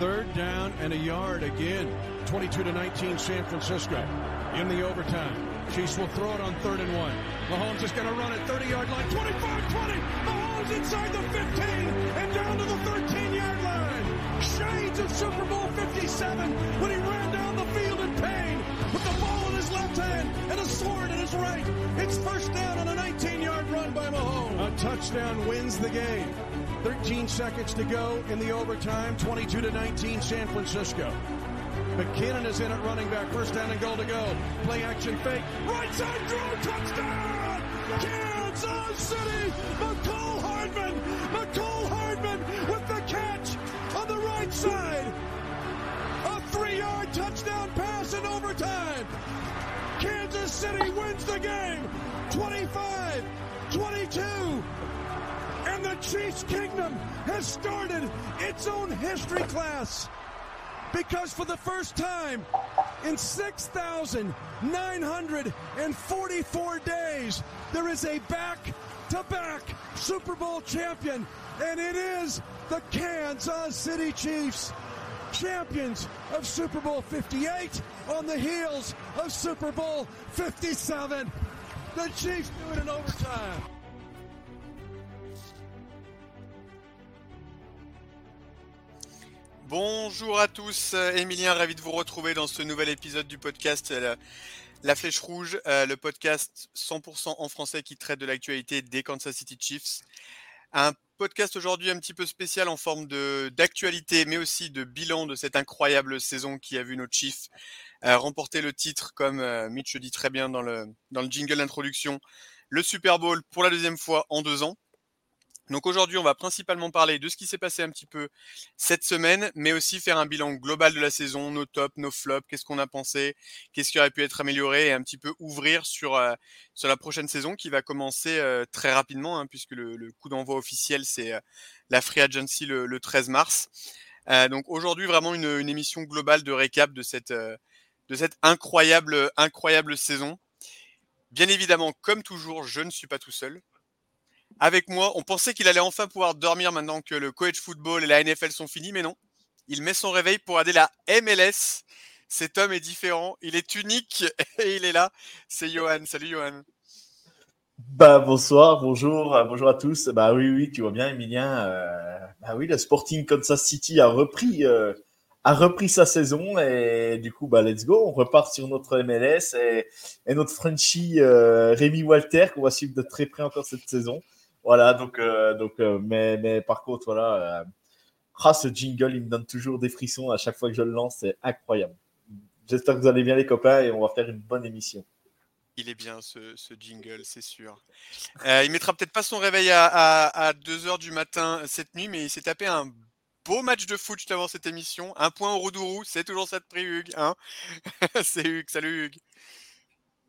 Third down and a yard again. 22 to 19 San Francisco in the overtime. Chiefs will throw it on third and one. Mahomes is going to run it 30 yard line. 25 20. Mahomes inside the 15 and down to the 13 yard line. Shades of Super Bowl 57 when he ran down the field in pain with the ball in his left hand and a sword in his right. It's first down on a 19 yard run by Mahomes. A touchdown wins the game. 13 seconds to go in the overtime. 22 to 19 San Francisco. McKinnon is in at running back. First down and goal to go. Play action fake. Right side throw. Touchdown! Kansas City! McCall Hardman! McCall Hardman with the catch on the right side. A three-yard touchdown pass in overtime. Kansas City wins the game. 25, 22. And the Chiefs Kingdom has started its own history class because for the first time in 6,944 days, there is a back to back Super Bowl champion, and it is the Kansas City Chiefs, champions of Super Bowl 58 on the heels of Super Bowl 57. The Chiefs do it in overtime. Bonjour à tous, Emilien, ravi de vous retrouver dans ce nouvel épisode du podcast La, La Flèche Rouge, euh, le podcast 100% en français qui traite de l'actualité des Kansas City Chiefs. Un podcast aujourd'hui un petit peu spécial en forme d'actualité, mais aussi de bilan de cette incroyable saison qui a vu nos Chiefs euh, remporter le titre, comme euh, Mitch dit très bien dans le, dans le jingle d'introduction, le Super Bowl pour la deuxième fois en deux ans. Donc aujourd'hui, on va principalement parler de ce qui s'est passé un petit peu cette semaine, mais aussi faire un bilan global de la saison, nos tops, nos flops, qu'est-ce qu'on a pensé, qu'est-ce qui aurait pu être amélioré, et un petit peu ouvrir sur euh, sur la prochaine saison qui va commencer euh, très rapidement, hein, puisque le, coup d'envoi officiel c'est euh, la free agency le, le 13 mars. donc aujourd'hui, vraiment une, une, émission globale de récap de cette de cette incroyable incroyable saison. Bien évidemment, comme toujours, je ne suis pas tout seul avec moi. On pensait qu'il allait enfin pouvoir dormir maintenant que le coach football et la NFL sont finis, mais non. Il met son réveil pour aller la MLS. Cet homme est différent, il est unique et il est là. C'est Johan. Salut Johan. Bah bonsoir, bonjour, bonjour à tous. Bah oui, oui, tu vois bien, Emilien. Euh, bah oui, le Sporting Kansas City a repris, euh, a repris sa saison et du coup, bah let's go. On repart sur notre MLS et, et notre Frenchie euh, Rémi Walter qu'on va suivre de très près encore cette saison. Voilà, donc, euh, donc euh, mais, mais par contre, voilà, euh, ah, ce jingle, il me donne toujours des frissons à chaque fois que je le lance, c'est incroyable. J'espère que vous allez bien, les copains, et on va faire une bonne émission. Il est bien ce, ce jingle, c'est sûr. Euh, il mettra peut-être pas son réveil à, à, à 2h du matin cette nuit, mais il s'est tapé un beau match de foot juste avant cette émission. Un point au Roudourou, c'est toujours ça de prix, Hugues. Hein c'est Hugues, salut Hugues.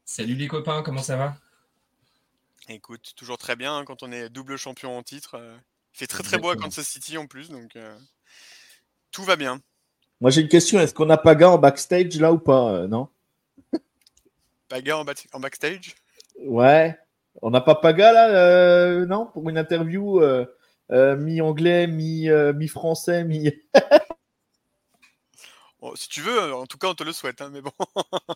Salut les copains, comment ça va? Écoute, toujours très bien hein, quand on est double champion en titre. Euh, il fait très très beau à Kansas City en plus, donc euh, tout va bien. Moi j'ai une question, est-ce qu'on a Paga en backstage là ou pas euh, Non? Paga en, en, backstage? Ouais. On n'a pas Paga là, euh, non? Pour une interview mi-anglais, mi-français, mi... mi... bon, si tu veux, en tout cas on te le souhaite, hein, mais bon.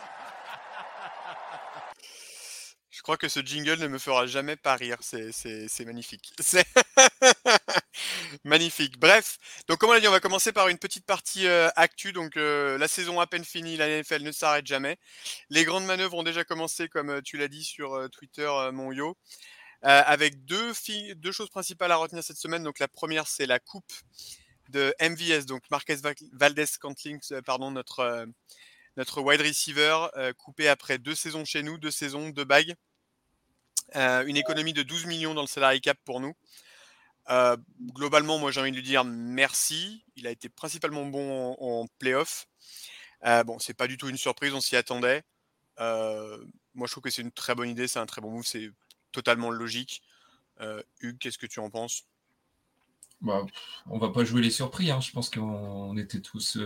Je crois que ce jingle ne me fera jamais pas rire. C'est magnifique. magnifique. Bref, donc comme on l'a dit, on va commencer par une petite partie euh, actu. Donc euh, la saison à peine finie, la NFL ne s'arrête jamais. Les grandes manœuvres ont déjà commencé, comme euh, tu l'as dit sur euh, Twitter, mon yo, avec deux, deux choses principales à retenir cette semaine. Donc la première, c'est la coupe de MVS, donc Marquez Valdez Cantling, pardon, notre notre wide receiver euh, coupé après deux saisons chez nous, deux saisons, deux bagues. Euh, une économie de 12 millions dans le salary cap pour nous. globalement, moi j'ai envie de lui dire merci. Il a été principalement bon en, playoff. Euh, bon, c'est pas du tout une surprise, on s'y attendait. moi je trouve que c'est une très bonne idée, c'est un très bon move, c'est totalement logique. Hugues, qu'est-ce que tu en penses? Bah, On va pas jouer les surprises, hein. je pense qu'on était tous.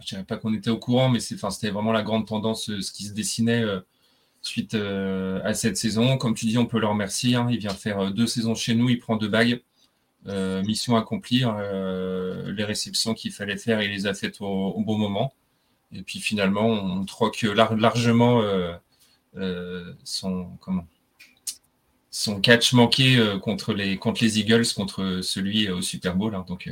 Je dirais pas qu'on était au courant, mais c'était vraiment la grande tendance, ce qui se dessinait suite euh, à cette saison. Comme tu dis, on peut le remercier. Hein. Il vient faire euh, deux saisons chez nous, il prend deux bagues. Euh, mission accomplie. les réceptions qu'il fallait faire, il les a faites au, bon moment. Et puis finalement, on troque largement son, catch manqué contre, les, contre les Eagles, contre celui au Super Bowl. Hein. donc,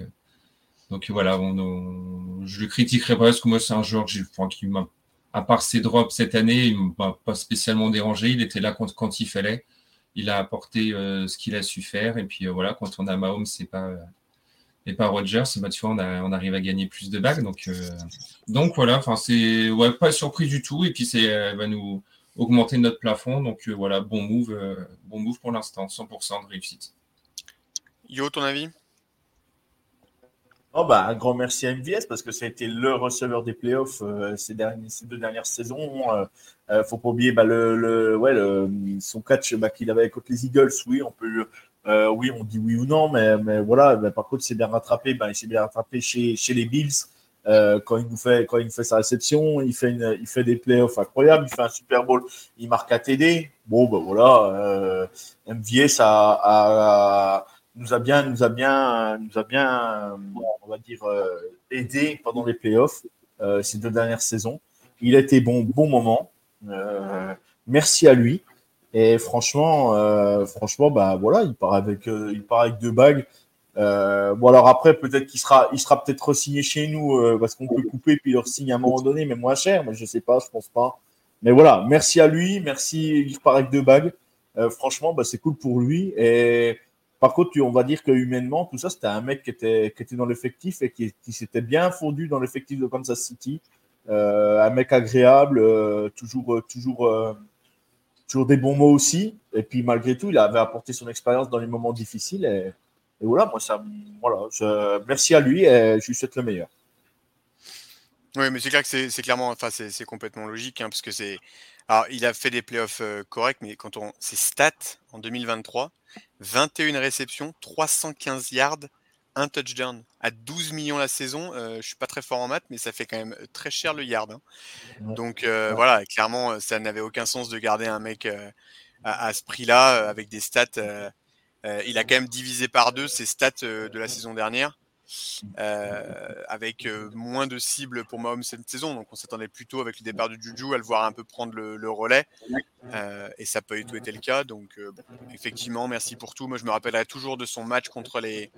donc voilà, on, je le critiquerai pas parce que moi, c'est un joueur qui m'a à part ses drops cette année, il ne m'a pas spécialement dérangé. Il était là quand, il fallait. Il a apporté euh, ce qu'il a su faire. Et puis euh, voilà, quand on a Mahomes c'est pas, et pas Rogers, bah, tu vois, on, on, arrive à gagner plus de bagues. Donc, euh, donc voilà, c'est ouais, pas surpris du tout. Et puis c'est va nous augmenter notre plafond. Donc voilà, bon move, bon move pour l'instant, 100% de réussite. Yo, ton avis? Oh bah, un grand merci à MVS parce que ça a été le receveur des playoffs euh, ces, derniers, ces deux dernières saisons. Euh, euh faut pas oublier bah, le, le, ouais, son catch bah, qu'il avait contre les Eagles. Oui, on peut, euh, oui, on dit oui ou non, mais, mais voilà. Bah, par contre, il s'est bien rattrapé. Bah, il s'est bien rattrapé chez, chez les Bills. quand il nous fait quand il fait sa réception, il fait une, il fait des playoffs incroyables, il fait un Super Bowl, il marque un TD. Bon ben voilà, MVS a nous a bien, nous a bien, nous a bien, on va dire, euh, aidé pendant les playoffs euh, ces deux dernières saisons. Il a été bon, bon moment. Euh, merci à lui. Et franchement, franchement, bah voilà, il part avec, il part avec deux bagues. bon alors après, peut-être qu'il sera, il sera peut-être signé chez nous parce qu'on peut couper puis leur signe à un moment donné, mais moins cher. Mais je sais pas, je pense pas. Mais voilà, merci à lui, merci. Il part avec deux bagues. franchement, bah, c'est cool pour lui. Et par contre, on va dire que humainement, tout ça, c'était un mec qui était, qui était dans l'effectif et qui, s'était bien fondu dans l'effectif de Kansas City. Euh, un mec agréable, euh, toujours, euh, toujours, toujours des bons mots aussi. Et puis malgré tout, il avait apporté son expérience dans les moments difficiles. Et, voilà, moi, ça, voilà, merci à lui et je lui souhaite le meilleur. Oui, mais c'est clair que c'est clairement, enfin, c'est complètement logique, hein, parce que c'est. Alors, il a fait des playoffs corrects, mais quand on. Ses stats en 2023, 21 réceptions, 315 yards, un touchdown à 12 millions la saison. Euh, je suis pas très fort en maths, mais ça fait quand même euh, très cher le yard. Hein. Donc euh, voilà, clairement, ça n'avait aucun sens de garder un mec à, ce prix-là avec des stats. il a quand même divisé par deux ses stats de la saison dernière. Euh, avec euh, moins de cibles pour Mahomes cette saison. Donc on s'attendait plutôt avec le départ du Juju à le voir un peu prendre le, relais. Euh, et ça peut être été le cas. Donc effectivement, merci pour tout. Moi je me rappellerai toujours de son match contre les,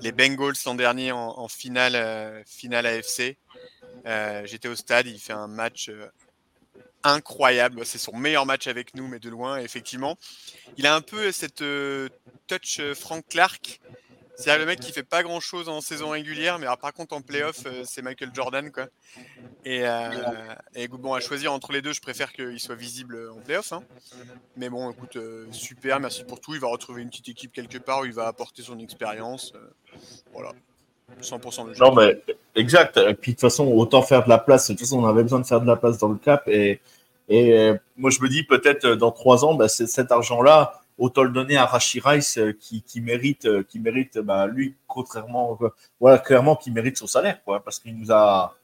les Bengals l'an dernier en, finale, finale AFC. J'étais au stade, il fait un match incroyable. C'est son meilleur match avec nous, mais de loin, effectivement. Il a un peu cette touch Frank Clark c'est le mec qui fait pas grand chose en saison régulière, mais par contre en playoff, euh, c'est Michael Jordan. Quoi. Et, euh, et, bon, à choisir entre les deux, je préfère qu'il soit visible en playoff. Hein. Mais bon, écoute, euh, super, merci pour tout. Il va retrouver une petite équipe quelque part où il va apporter son expérience. voilà. 100% logique. Non, mais exact. Et puis de toute façon, autant faire de la place. De toute façon, on avait besoin de faire de la place dans le cap. Et, et moi, je me dis peut-être dans trois ans, bah, cet argent-là autant le donner à Rashi Rice euh, qui, qui mérite, euh, qui mérite, bah, lui, contrairement, euh, voilà, clairement, qui mérite son salaire, quoi, parce qu'il nous a,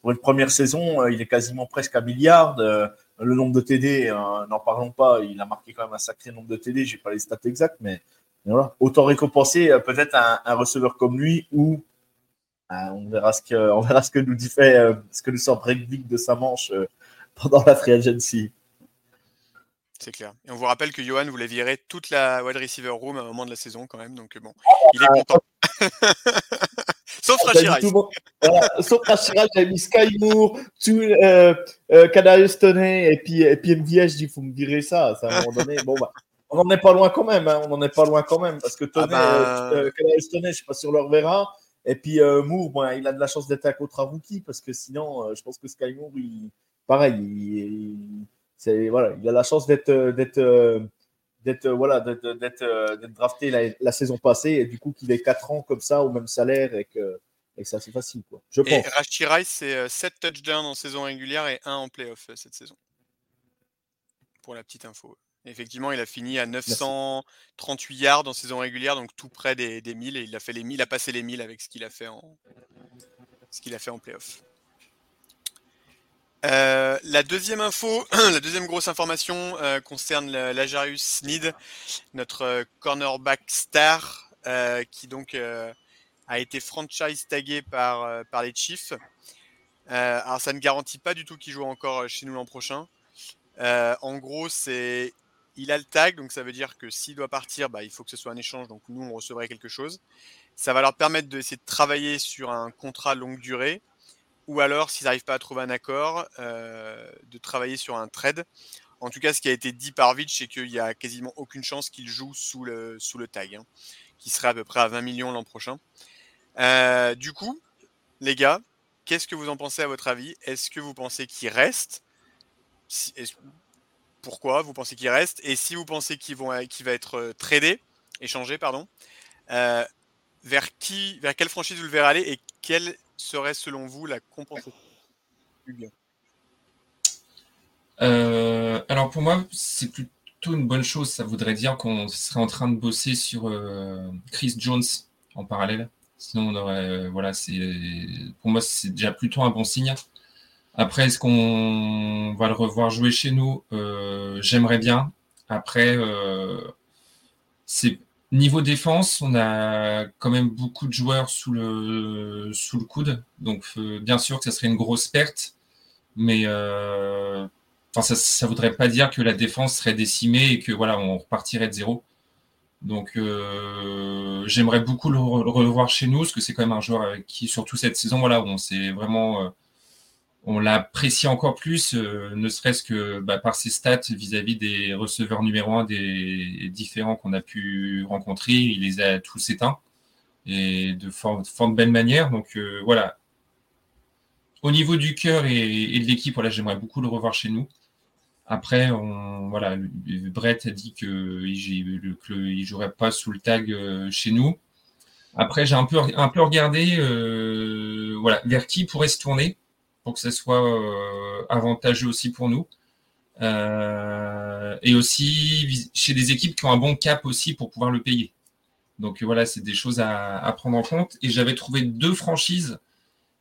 pour une première saison, il est quasiment presque à milliard. Le nombre de TD, n'en parlons pas, il a marqué quand même un sacré nombre de TD, j'ai pas les stats exactes, mais, voilà. Autant récompenser peut-être un, receveur comme lui ou on verra ce que, on verra ce que nous dit fait, ce que nous sort Breakbeat de sa manche pendant la free agency. C'est clair. Et on vous rappelle que Johan voulait virer toute la wide receiver room à un moment de la saison quand même. Donc bon, il est ah, content. Sauf Rachirai. Sauf Rachirai, j'avais mis Sky Moore, tout, euh, euh, Kadarius et puis, et puis dis, il faut me virer ça. ça à un moment donné. Bon, bah, on n'en est pas loin quand même. Hein, on n'en est pas loin quand même. Parce que Toney, ah bah... euh, Kadarius Toney, je ne sais pas si on le reverra. Et puis euh, Moore, bon, il a de la chance d'être un contre rookie parce que sinon, euh, je pense que Sky Moore, il, pareil, il, il voilà, il a la chance d'être euh, d'être euh, d'être voilà, d'être drafté la, saison passée et du coup qu'il ait 4 ans comme ça au même salaire et que, et c'est assez facile. Quoi. Je pense. Et Rashi Rice, c'est 7 touchdowns en saison régulière et 1 en playoff cette saison. Pour la petite info. Effectivement, il a fini à 938 yards en saison régulière, donc tout près des, des 1000, et il a, fait les 1000, a passé les 1000 avec ce qu'il a fait en, ce qu'il a fait en playoff. Euh, la deuxième info, la deuxième grosse information euh, concerne l'Ajarius Sneed, notre euh, cornerback star, qui donc a été franchise tagué par, par les Chiefs. alors ça ne garantit pas du tout qu'il joue encore chez nous l'an prochain. en gros, c'est il a le tag, donc ça veut dire que s'il doit partir, bah, il faut que ce soit un échange, donc nous on recevrait quelque chose. Ça va leur permettre d'essayer de travailler sur un contrat longue durée, ou alors s'ils n'arrivent pas à trouver un accord, euh, de travailler sur un trade. En tout cas, ce qui a été dit par Vitch, c'est qu'il n'y a quasiment aucune chance qu'il joue sous le, tag, hein, qui serait à peu près à 20 millions l'an prochain. Euh, du coup, les gars, qu'est-ce que vous en pensez à votre avis? Est-ce que vous pensez qu'il reste? Pourquoi vous pensez qu'il reste? Et si vous pensez qu'il va être euh, tradé, échangé, pardon, vers qui, vers quelle franchise vous le verrez aller et quelle serait selon vous la compensation euh, Alors pour moi, c'est plutôt une bonne chose. Ça voudrait dire qu'on serait en train de bosser sur Chris Jones en parallèle. Sinon, on aurait, voilà, c'est pour moi c'est déjà plutôt un bon signe. Après, est-ce qu'on va le revoir jouer chez nous? Euh, J'aimerais bien. Après, euh, c'est niveau défense, on a quand même beaucoup de joueurs sous le sous le coude. Donc, euh, bien sûr que ça serait une grosse perte, mais enfin, ça, ne voudrait pas dire que la défense serait décimée et que voilà, on repartirait de zéro. Donc, j'aimerais beaucoup le, revoir chez nous, parce que c'est quand même un joueur avec qui, surtout cette saison, voilà, on s'est vraiment on l'apprécie encore plus, euh, ne serait-ce que bah, par ses stats vis-à-vis des receveurs numéro un des différents qu'on a pu rencontrer. Il les a tous éteints et de fort, de belle manière. Donc euh, voilà. Au niveau du cœur et, de l'équipe, j'aimerais beaucoup le revoir chez nous. Après, voilà, Brett a dit qu'il ne jouerait pas sous le tag euh, chez nous. Après, j'ai un peu, un peu regardé voilà, vers qui pourrait se tourner pour que ce soit euh, avantageux aussi pour nous. Euh, et aussi chez des équipes qui ont un bon cap aussi pour pouvoir le payer. Donc voilà, c'est des choses à, prendre en compte. Et j'avais trouvé deux franchises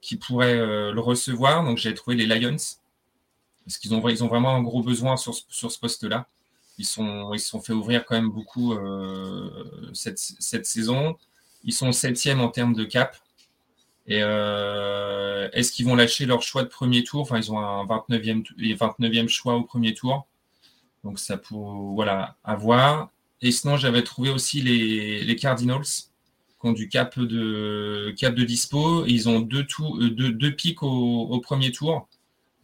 qui pourraient euh, le recevoir. Donc j'avais trouvé les Lions, parce qu'ils ont, ils ont vraiment un gros besoin sur, sur ce poste-là. Ils sont, ils se sont fait ouvrir quand même beaucoup cette, cette, saison. Ils sont septième en termes de cap. Et euh, est-ce qu'ils vont lâcher leur choix de premier tour? Enfin, ils ont un 29e, 29e choix au premier tour. Donc, ça pour voilà. Et sinon, j'avais trouvé aussi les, Cardinals qui ont du cap de, cap de dispo. ils ont deux, euh, deux, deux pics au, premier tour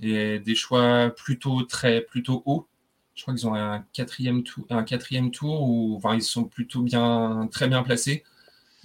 et des choix plutôt très plutôt hauts. Je crois qu'ils ont un quatrième tour, un quatrième tour où enfin, ils sont plutôt bien, très bien placés.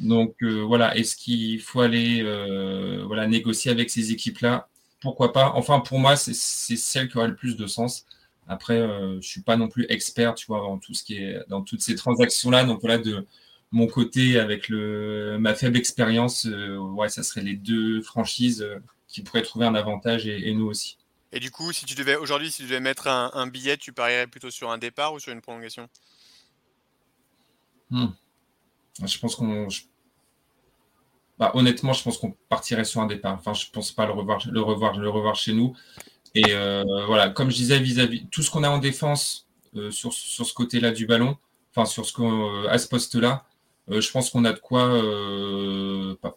Donc euh, voilà, est-ce qu'il faut aller euh, voilà, négocier avec ces équipes-là? Pourquoi pas? Enfin, pour moi, c'est celle qui aura le plus de sens. Après, euh, je ne suis pas non plus expert, tu vois, dans tout ce qui est dans toutes ces transactions-là. Donc voilà, de mon côté, avec le, ma faible expérience, ouais, ça serait les deux franchises qui pourraient trouver un avantage et, nous aussi. Et du coup, si tu devais aujourd'hui, si tu devais mettre un, billet, tu parierais plutôt sur un départ ou sur une prolongation? Hmm. Je pense qu'on. Bah, honnêtement, je pense qu'on partirait sur un départ. Enfin, je pense pas le revoir, le revoir, le revoir chez nous. Et euh, voilà, comme je disais vis-à-vis tout ce qu'on a en défense euh, sur, sur, ce côté-là du ballon, enfin sur ce qu'on à ce poste-là, euh, je pense qu'on a de quoi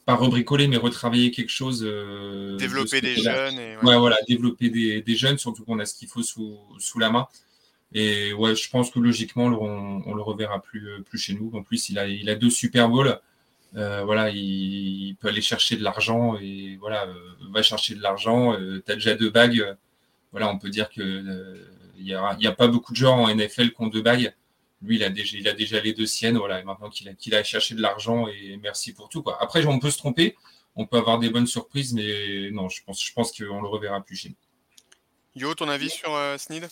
pas, rebricoler, mais retravailler quelque chose. développer des jeunes. Et, ouais. voilà, développer des, des, jeunes, surtout qu'on a ce qu'il faut sous, sous la main. Et ouais, je pense que logiquement, on, on le reverra plus, plus chez nous. En plus, il a, il a deux Super Bowls. Euh, voilà, il, peut aller chercher de l'argent et voilà, euh, va chercher de l'argent. Euh, tu as déjà deux bagues. voilà, on peut dire que il n'y a, a, pas beaucoup de gens en NFL qui ont deux bagues. Lui, il a déjà, il a déjà les deux siennes. Voilà, et maintenant qu'il a, qu'il a cherché de l'argent et merci pour tout. Quoi. Après, on peut se tromper, on peut avoir des bonnes surprises, mais non, je pense, je pense qu'on le reverra plus chez nous. Yo, ton avis sur Sneed?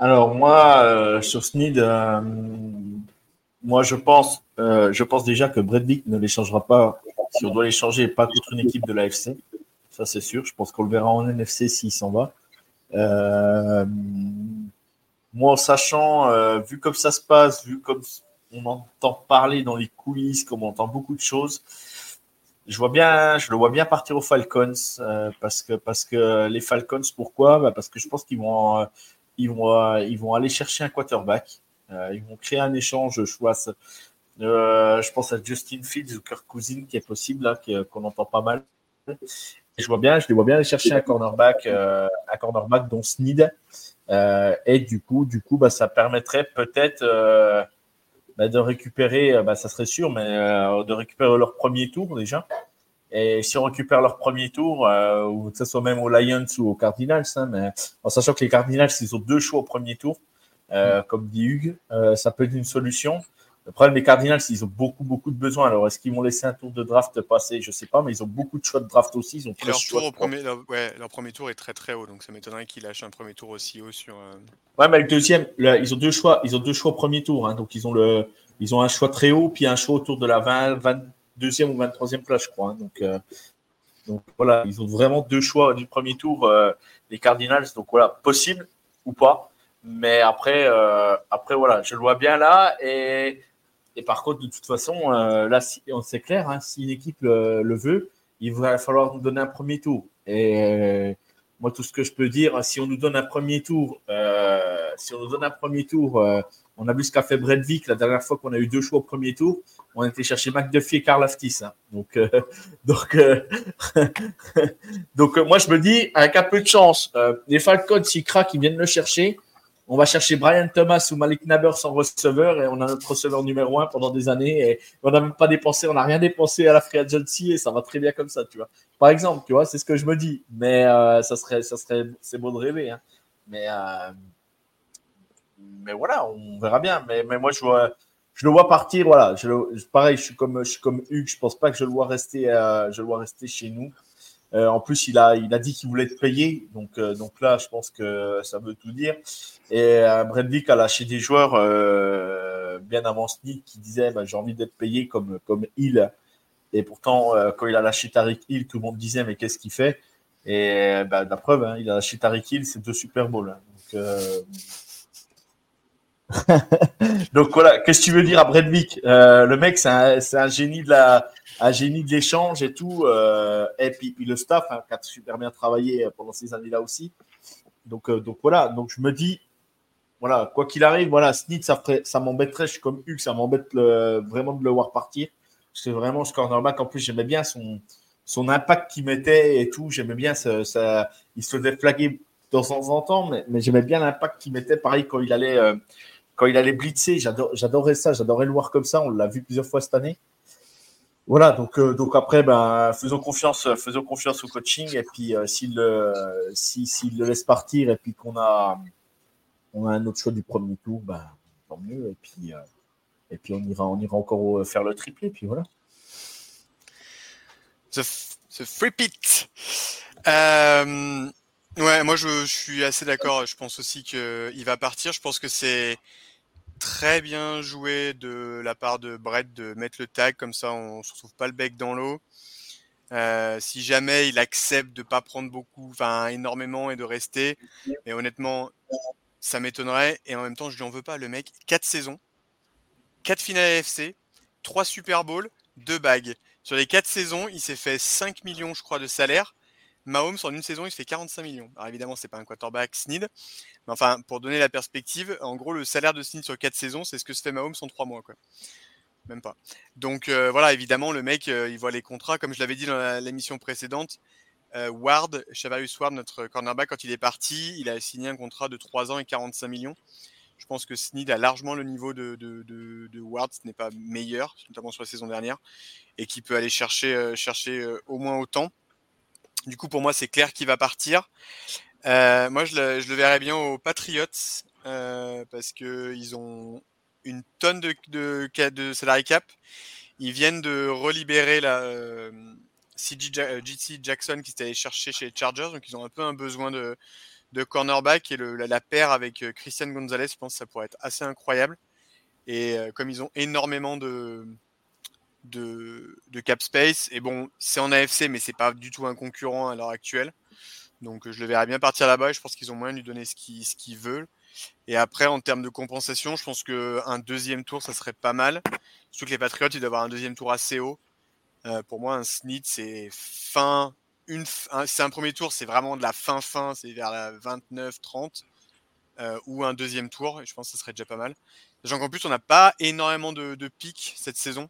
Alors moi, sur Sneed, moi je pense, je pense déjà que Bredvik ne les changera pas. Si on doit les changer, pas contre une équipe de l'AFC. Ça c'est sûr. Je pense qu'on le verra en NFC s'il s'en va. moi, en sachant, vu comme ça se passe, vu comme on entend parler dans les coulisses, comme on entend beaucoup de choses, je vois bien, je le vois bien partir aux Falcons euh, parce que parce que les Falcons, pourquoi? Bah, Parce que je pense qu'ils vont euh, ils vont euh, ils vont aller chercher un quarterback. ils vont créer un échange. Je vois, je pense à Justin Fields ou Kirk Cousin qui est possible qu'on entend pas mal. Je vois bien, je les vois bien aller chercher un cornerback, un cornerback dont Sneed. et du coup, du coup, bah, ça permettrait peut-être bah, de récupérer, euh, bah, ça serait sûr, mais euh, de récupérer leur premier tour déjà. Et si on récupère leur premier tour, euh, ou que ce soit même aux Lions ou aux Cardinals, hein, mais en sachant que les Cardinals, ils ont deux choix au premier tour, euh, comme dit Hugues, euh, ça peut être une solution. Le problème des Cardinals, ils ont beaucoup, beaucoup de besoins. Alors, est-ce qu'ils vont laisser un tour de draft passer? Je ne sais pas, mais ils ont beaucoup de choix de draft aussi. Ils ont leur, tour au premier, leur, ouais, leur premier tour est très, très haut. Donc, ça m'étonnerait qu'ils lâchent un premier tour aussi haut sur. Euh... Ouais, mais le deuxième, là, ils ont deux choix. Ils ont deux choix au premier tour. Hein, donc, ils ont, le, ils ont un choix très haut, puis un choix autour de la 20, 22e ou 23e place, je crois. Hein, donc, euh, donc, voilà, ils ont vraiment deux choix du premier tour, euh, les Cardinals. Donc, voilà, possible ou pas. Mais après, euh, après, voilà, je le vois bien là. Et et par contre, de toute façon, euh, là, si, c'est clair, hein, si une équipe le, veut, il va falloir nous donner un premier tour. Et euh, moi, tout ce que je peux dire, si on nous donne un premier tour, euh, si on nous donne un premier tour, on a vu ce qu'a fait Bredvik la dernière fois qu'on a eu deux choix au premier tour. On a été chercher McDuffie et Karl Aftis. Hein. Donc, donc, donc moi, je me dis, avec un peu de chance, les Falcons, s'ils craquent, ils viennent le chercher on va chercher Brian Thomas ou Malik Nabers en receveur et on a notre receveur numéro un pendant des années et on n'a même pas dépensé, on n'a rien dépensé à la free agency et ça va très bien comme ça, tu vois. Par exemple, tu vois, c'est ce que je me dis, mais euh, ça serait, ça serait, c'est beau de rêver, hein. Mais, euh, mais voilà, on verra bien. Mais, moi, je vois, je le vois partir, voilà. Pareil, je suis comme, je comme Hugues, je pense pas que je le rester, euh, je le vois rester chez nous. Euh, en plus, il a, il a dit qu'il voulait être payé. Donc, euh, donc là, je pense que ça veut tout dire. Et euh, Brendvik a lâché des joueurs euh, bien avant Sneak qui disaient bah, j'ai envie d'être payé comme, comme Hill. Et pourtant, quand il a lâché Tariq Hill, tout le monde disait mais qu'est-ce qu'il fait? Et bah, la preuve, hein, il a lâché Tariq Hill, c'est deux Super Bowls. Hein. Donc, donc voilà, qu'est-ce que tu veux dire à Brendvik Le mec, c'est un, un génie de la un génie de l'échange et tout. Euh, et puis, le staff hein, qui a super bien travaillé pendant ces années-là aussi. Donc, euh, donc voilà. Donc je me dis, voilà, quoi qu'il arrive, voilà, Snit, ça, m'embêterait. Je suis comme Hugues, ça m'embête vraiment de le voir partir. C'est vraiment ce cornerback. En plus, j'aimais bien son, son impact qu'il mettait et tout. J'aimais bien ça, Il se faisait flaguer de temps en temps, mais, mais j'aimais bien l'impact qu'il mettait. Pareil, quand il allait, euh, quand il allait blitzer, j'adorais ça. J'adorais le voir comme ça. On l'a vu plusieurs fois cette année. Voilà, donc, euh, donc après, ben, faisons confiance, faisons confiance au coaching et puis euh, s'il le, si, s'il le laisse partir et puis qu'on a, on a un autre choix du premier tour, ben, tant mieux. Et puis, euh, et puis on ira, on ira encore faire le triplé, puis voilà. The, the free pit. ouais, moi je, je, suis assez d'accord. Je pense aussi qu'il va partir. Je pense que c'est très bien joué de la part de Brett de mettre le tag comme ça on se retrouve pas le bec dans l'eau. Euh, si jamais il accepte de pas prendre beaucoup, enfin énormément et de rester, mais honnêtement, ça m'étonnerait et en même temps je lui en veux pas. Le mec, quatre saisons, quatre finales AFC, trois Super Bowls, deux bagues. Sur les quatre saisons, il s'est fait 5 millions, je crois, de salaire. Mahomes, en une saison, il fait 45 millions. Alors évidemment, c'est pas un quarterback Sneed. Mais enfin, pour donner la perspective, en gros, le salaire de Sneed sur 4 saisons, c'est ce que se fait Mahomes en 3 mois. Quoi. Même pas. Donc euh, voilà, évidemment, le mec, euh, il voit les contrats. Comme je l'avais dit dans l'émission précédente, euh, Ward, Chavarius Ward, notre cornerback, quand il est parti, il a signé un contrat de 3 ans et 45 millions. Je pense que Sneed a largement le niveau de, Ward, ce n'est pas meilleur, notamment sur la saison dernière, et qui peut aller chercher, chercher au moins autant. Du coup, pour moi, c'est clair qu'il va partir. Euh, moi, je le, verrais bien aux Patriots euh, parce qu'ils ont une tonne de, de, cap. Ils viennent de relibérer la euh, Jackson qui s'était allé chercher chez les Chargers, donc ils ont un peu un besoin de, de cornerback et la, paire avec Christian Gonzalez, je pense que ça pourrait être assez incroyable. Et comme ils ont énormément de, de, de, cap space, et bon, c'est en AFC, mais c'est pas du tout un concurrent à l'heure actuelle. Donc je le verrais bien partir là-bas et je pense qu'ils ont moyen de lui donner ce qu'ils veulent. Et après, en termes de compensation, je pense qu'un deuxième tour, ça serait pas mal. Surtout que les Patriots, ils doivent avoir un deuxième tour assez haut. Euh, pour moi, un SNID, c'est fin. C'est un premier tour, c'est vraiment de la fin fin, c'est vers la 29-30. Euh, ou un deuxième tour, et je pense que ça serait déjà pas mal. Sachant qu'en plus, on n'a pas énormément de pics cette saison.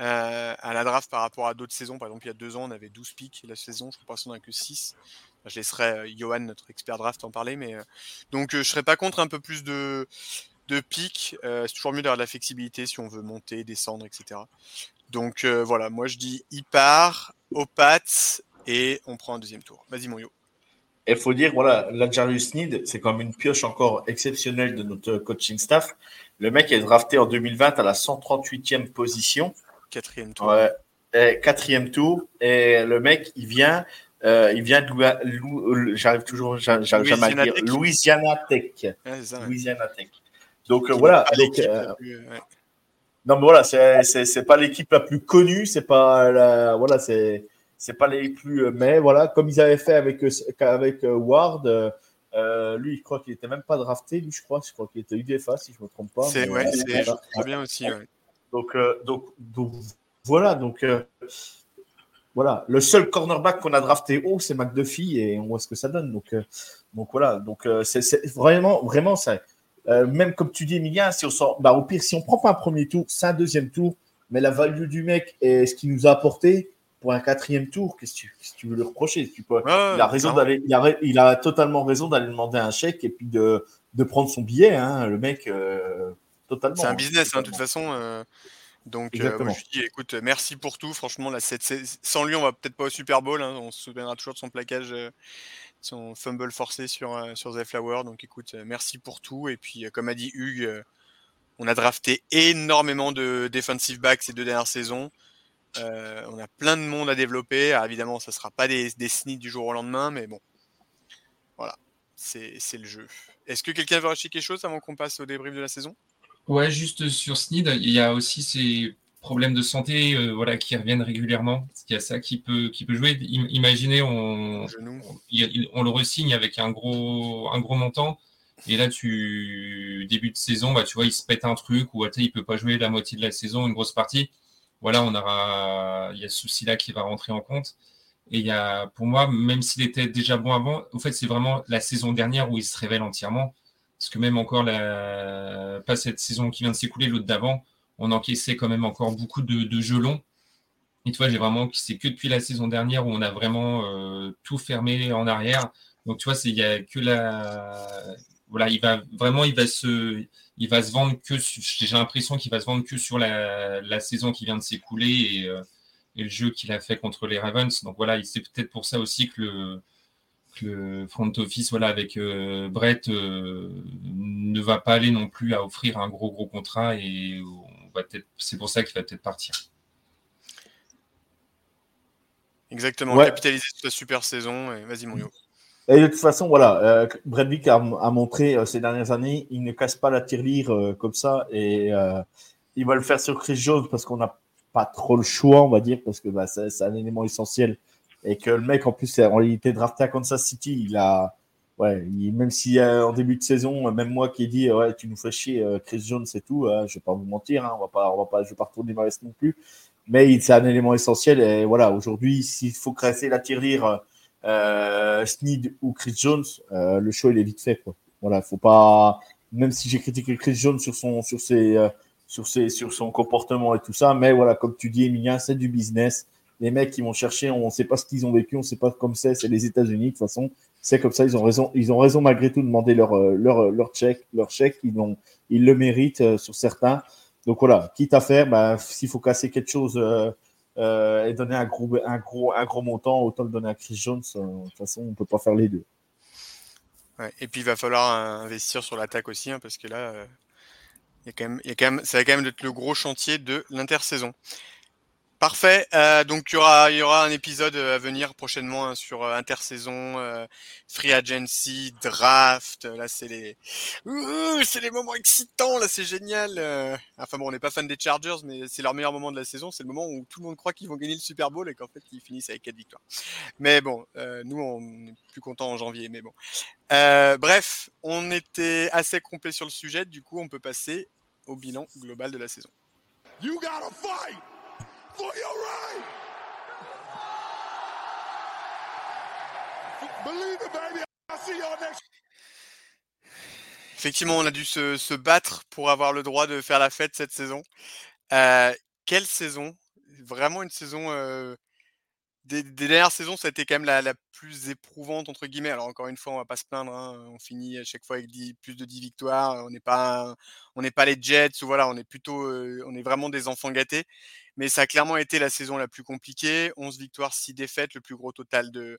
Euh, à la draft par rapport à d'autres saisons. Par exemple, il y a deux ans, on avait 12 pics. La saison, je crois qu'on n'en a que 6. je laisserai euh, Johan, notre expert draft, en parler. Mais, euh, donc, je ne serais pas contre un peu plus de, de pics. c'est toujours mieux d'avoir de la flexibilité si on veut monter, descendre, etc. Donc, voilà, moi, je dis il part, au Pats, et on prend un deuxième tour. Vas-y, mon yo. Il faut dire, voilà, Jarius Need, c'est comme une pioche encore exceptionnelle de notre coaching staff. Le mec est drafté en 2020 à la 138e position. Quatrième tour. Ouais. quatrième tour. Et le mec, il vient, euh, il vient de j'arrive toujours, j'arrive jamais à dire, Louisiana Tech. Louisiana Tech. Donc euh, voilà. Donc, euh, Non, mais voilà, c'est pas l'équipe la plus connue, c'est pas la, voilà, c'est c'est pas les plus, mais voilà, comme ils avaient fait avec avec Ward. lui, je crois qu'il était même pas drafté. Lui, je crois, je crois qu'il était UDFA, si je me trompe pas. C'est ouais, bien aussi. Ouais. Donc, euh, donc, donc, voilà. Donc, euh, voilà. Le seul cornerback qu'on a drafté haut, c'est McDuffie et on voit ce que ça donne. Donc, euh, donc voilà. Donc, c'est vraiment, vraiment ça. même comme tu dis, Emilia, si on sort, bah, au pire, si on prend pas un premier tour, c'est un deuxième tour. Mais la value du mec et ce qu'il nous a apporté pour un quatrième tour, qu'est-ce que tu, tu, veux le reprocher? Tu peux, il a raison d'aller, il a, il a, totalement raison d'aller demander un chèque et puis de, de prendre son billet. Hein, le mec, totalement. C'est un business, hein, de toute façon. Donc, euh, je dis, écoute, merci pour tout. Franchement, là, sans lui, on va peut-être pas au Super Bowl. Hein. On se souviendra toujours de son plaquage, euh, son fumble forcé sur, euh, sur The Flower. Donc, écoute, merci pour tout. Et puis, comme a dit Hugues, on a drafté énormément de defensive backs ces deux dernières saisons. on a plein de monde à développer. évidemment, ça sera pas des, des sneaks du jour au lendemain, mais bon, voilà, c'est le jeu. Est-ce que quelqu'un veut rajouter quelque chose avant qu'on passe au débrief de la saison? Ouais, juste sur SNID, il y a aussi ces problèmes de santé euh, voilà, qui reviennent régulièrement. Il y a ça qui peut, qui peut jouer. Imaginez, on, on, le resigne avec un gros, un gros montant. Et là, tu début de saison, bah, tu vois, il se pète un truc ou il peut pas jouer la moitié de la saison, une grosse partie. Voilà, on aura, il y a ce souci-là qui va rentrer en compte. Et il y a, pour moi, même s'il était déjà bon avant, en fait, c'est vraiment la saison dernière où il se révèle entièrement. Parce que même encore, la... pas cette saison qui vient de s'écouler, l'autre d'avant, on encaissait quand même encore beaucoup de, jeux longs. Et tu vois, j'ai vraiment, c'est que depuis la saison dernière où on a vraiment euh, tout fermé en arrière. Donc tu vois, il y a que la, voilà, il va vraiment, il va se, il va se vendre que, j'ai l'impression qu'il va se vendre que sur la, la saison qui vient de s'écouler et, euh, et, le jeu qu'il a fait contre les Ravens. Donc voilà, c'est peut-être pour ça aussi que le, le front office, voilà, avec euh, Brett, euh, ne va pas aller non plus à offrir un gros gros contrat et c'est pour ça qu'il va peut-être partir. Exactement, capitaliser toute la super saison. Et vas-y, mon. Et de toute façon, voilà, euh, Brett Vick a, montré ces dernières années, il ne casse pas la tirelire comme ça et il va le faire sur Chris Jones parce qu'on n'a pas trop le choix, on va dire, parce que bah, c'est un élément essentiel et que le mec, en plus, il était drafté à Kansas City. Il a, ouais, même si en début de saison, même moi qui ai dit, ouais, tu nous fais chier, euh, Chris Jones et tout, hein, je vais pas vous mentir, hein, on va pas, on va pas, je vais pas retourner ma veste non plus. Mais c'est un élément essentiel. Et voilà, aujourd'hui, s'il faut casser la tirelire, euh, Sneed ou Chris Jones, euh, le show il est vite fait. Quoi. Voilà, faut pas. Même si j'ai critiqué Chris Jones sur son, sur ses, euh, sur ses, sur son comportement et tout ça, mais voilà, comme tu dis, Emilien, c'est du business les mecs qui vont chercher, on ne sait pas ce qu'ils ont vécu, on ne sait pas comme c'est, c'est les États-Unis de toute façon. C'est comme ça, ils ont raison, ils ont raison malgré tout de demander leur euh, leur euh, leur chèque, leur chèque, ils l'ont, ils le méritent euh, sur certains. Donc voilà, quitte à faire, bah, s'il faut casser quelque chose et donner un gros un gros un gros montant, autant le donner à Chris Jones. de toute façon, on peut pas faire les deux. et puis il va falloir investir sur l'attaque aussi, hein, parce que là, y a quand même, y a quand même, ça va quand même être le gros chantier de l'intersaison. Parfait. Euh, donc il y aura, y aura un épisode euh, à venir prochainement hein, sur euh, intersaison, free agency, draft. Là c'est les, c'est les moments excitants. Là c'est génial. Enfin bon, on n'est pas fan des Chargers, mais c'est leur meilleur moment de la saison. C'est le moment où tout le monde croit qu'ils vont gagner le Super Bowl et qu'en fait ils finissent avec quatre victoires. Mais bon, nous on est plus contents en janvier. Mais bon. bref, on était assez complet sur le sujet. Du coup, on peut passer au bilan global de la saison. You gotta fight! Effectivement, on a dû se, battre pour avoir le droit de faire la fête cette saison. Euh, quelle saison? Vraiment une saison. Euh, des, dernières saisons, ça a été quand même la, plus éprouvante entre guillemets. Alors encore une fois, on va pas se plaindre. Hein. On finit à chaque fois avec plus de 10 victoires. On n'est pas, pas les Jets voilà, on est plutôt, euh, on est vraiment des enfants gâtés mais ça a clairement été la saison la plus compliquée. 11 victoires, 6 défaites, le plus gros total de,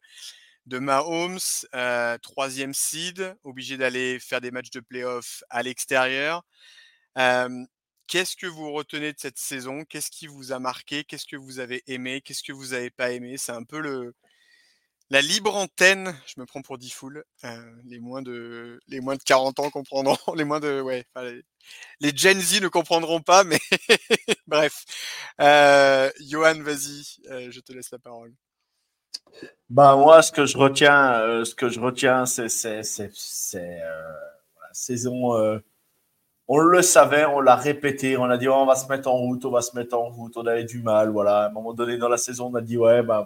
de Mahomes, euh, troisième seed, obligé d'aller faire des matchs de playoff à l'extérieur. Qu'est-ce que vous retenez de cette saison? Qu'est-ce qui vous a marqué? Qu'est-ce que vous avez aimé? Qu'est-ce que vous n'avez pas aimé? C'est un peu le, la libre antenne, je me prends pour Diffoul, euh, les moins de les moins de 40 ans comprendront, les moins de ouais, les, Gen Z ne comprendront pas, mais bref. Euh, Johan, vas-y, euh, je te laisse la parole. Bah moi, ce que je retiens, euh, ce que je retiens, c'est c'est la saison. on le savait, on l'a répété, on a dit on va se mettre en route, on va se mettre en route, on avait du mal, voilà. À un moment donné dans la saison, on a dit ouais bah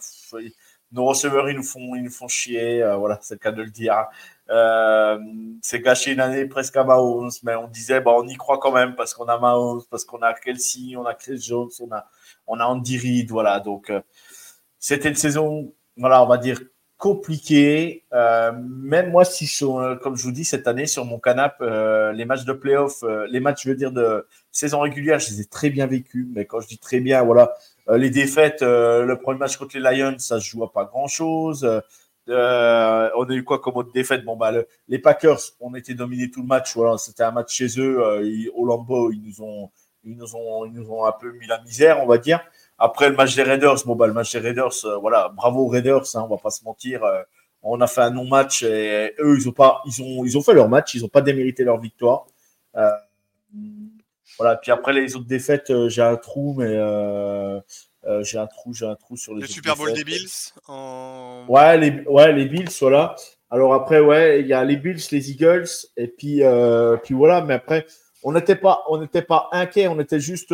nos receveurs, ils nous font, ils nous font chier. Euh, voilà, c'est le cas de le dire. Euh, c'est gâché une année presque à Mahomes, mais on disait, bah, on y croit quand même parce qu'on a Mahomes, parce qu'on a Kelsey, on a Chris Jones, on a, on a Andy Reid, voilà. Donc, euh, c'était une saison, voilà, on va dire compliquée. même moi, si comme je vous dis cette année sur mon canapé, les matchs de playoff, les matchs, je veux dire de saison régulière, je les ai très bien vécus. Mais quand je dis très bien, voilà, euh, les défaites, euh, le premier match contre les Lions, ça se joue à pas grand-chose. Euh, on a eu quoi comme autre défaite? Bon, bah, les Packers, on était dominés tout le match. Voilà, c'était un match chez eux. au Lambeau, ils nous ont, ils nous ont, ils nous ont un peu mis la misère, on va dire. Après le match des Raiders, bon, bah, le match des Raiders, voilà, bravo aux Raiders, hein, on va pas se mentir. on a fait un non-match et eux, ils ont pas, ils ont, ils ont fait leur match, ils ont pas démérité leur victoire. Voilà. Puis après les autres défaites, euh, j'ai un trou, mais euh, euh, j'ai un trou, j'ai un trou sur les. Le Super Bowl des Bills. En... Ouais, les, ouais, les Bills, voilà. Alors après, ouais, il y a les Bills, les Eagles, et puis, puis voilà. Mais après, on n'était pas, on n'était pas inquiet, on était juste,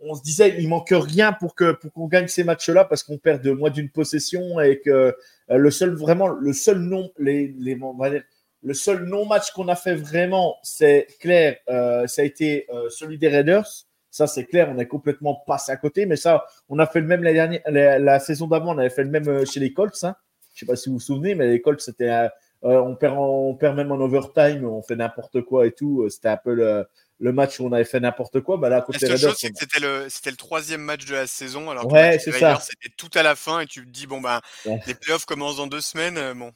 on se disait, il manque rien pour que pour qu'on gagne ces matchs-là parce qu'on perd de moins d'une possession et que le seul vraiment, le seul nom, les, les on va dire, le seul non-match qu'on a fait vraiment, c'est clair, euh, ça a été euh, celui des Raiders. Ça, c'est clair, on est complètement passé à côté. Mais ça, on a fait le même la, dernière, la, saison d'avant, on avait fait le même euh, chez les Colts. Hein. Je sais pas si vous vous souvenez, mais les Colts, c'était, on, perd on perd même en overtime, on fait n'importe quoi et tout. C'était un peu le, match où on avait fait n'importe quoi. Bah là, Raiders, c'est que c'était le, c'était le troisième match de la saison. Alors ouais, c'est ça. C'était tout à la fin et tu te dis, bon, bah, les playoffs commencent dans deux semaines. Bon.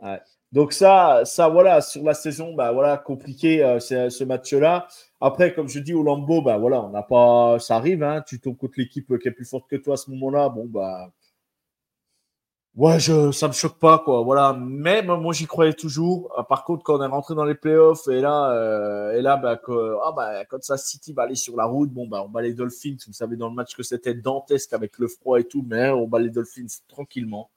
Ouais. Donc ça, ça voilà, sur la saison, bah voilà, compliqué euh, ce match-là. Après, comme je dis au Lambeau, bah voilà, on n'a pas, ça arrive, hein, tu tombes contre l'équipe qui est plus forte que toi à ce moment-là, bon bah, ouais, je, ça me choque pas quoi, voilà. Mais moi, j'y croyais toujours. Euh, par contre, quand on est rentré dans les playoffs et là, euh, et là, bah, ah bah, quand ça City va aller sur la route, bon bah, on bat les Dolphins. Vous savez dans le match que c'était dantesque avec le froid et tout, mais on bat les Dolphins tranquillement.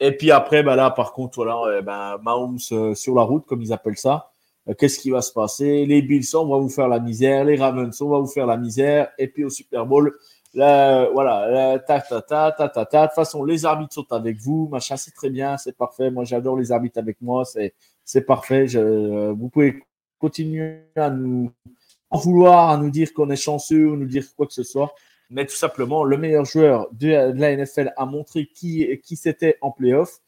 Et puis après, bah là, par contre, voilà, ben, Mahomes euh, sur la route, comme ils appellent ça. Qu'est-ce qui va se passer? Les Bills, on va vous faire la misère. Les Ravens, on va vous faire la misère. Et puis au Super Bowl, là, voilà, ta, ta, ta, ta, ta, ta. De toute façon, les arbitres sont avec vous. Machin, c'est très bien, c'est parfait. Moi, j'adore les arbitres avec moi. C'est, parfait. Je, vous pouvez continuer à nous en vouloir, à nous dire qu'on est chanceux ou nous dire quoi que ce soit mais tout simplement, le meilleur joueur de, la NFL a montré qui, qui c'était en playoff.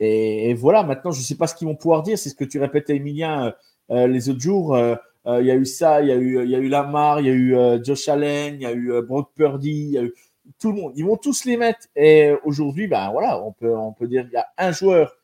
Et, voilà, maintenant, je ne sais pas ce qu'ils vont pouvoir dire. C'est ce que tu répétais, Emilien, euh, euh, les autres jours. Euh, il y a eu ça, il y a eu, il y a eu Lamar, il y a eu Josh Allen, il y a eu Brock Purdy, il y a eu tout le monde. Ils vont tous les mettre. Et aujourd'hui, ben voilà, on peut, on peut dire qu'il y a un joueur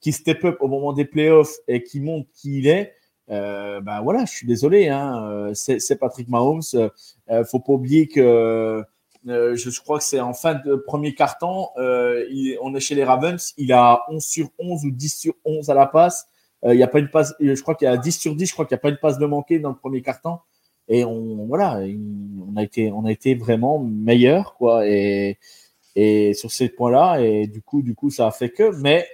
qui step up au moment des playoffs et qui montre qui il est. Euh, ben voilà, je suis désolé, hein, c'est Patrick Mahomes. Euh, faut pas oublier que je crois que c'est en fin de premier quart-temps. on est chez les Ravens. Il a 11 sur 11 ou 10 sur 11 à la passe. Il y a pas une passe, je crois qu'il y a 10 sur 10. Je crois qu'il n'y a pas une passe de manquer dans le premier quart-temps. Et on, voilà, on a été, on a été vraiment meilleur, quoi. Et, et sur ces points-là, et du coup, du coup, ça a fait que. Mais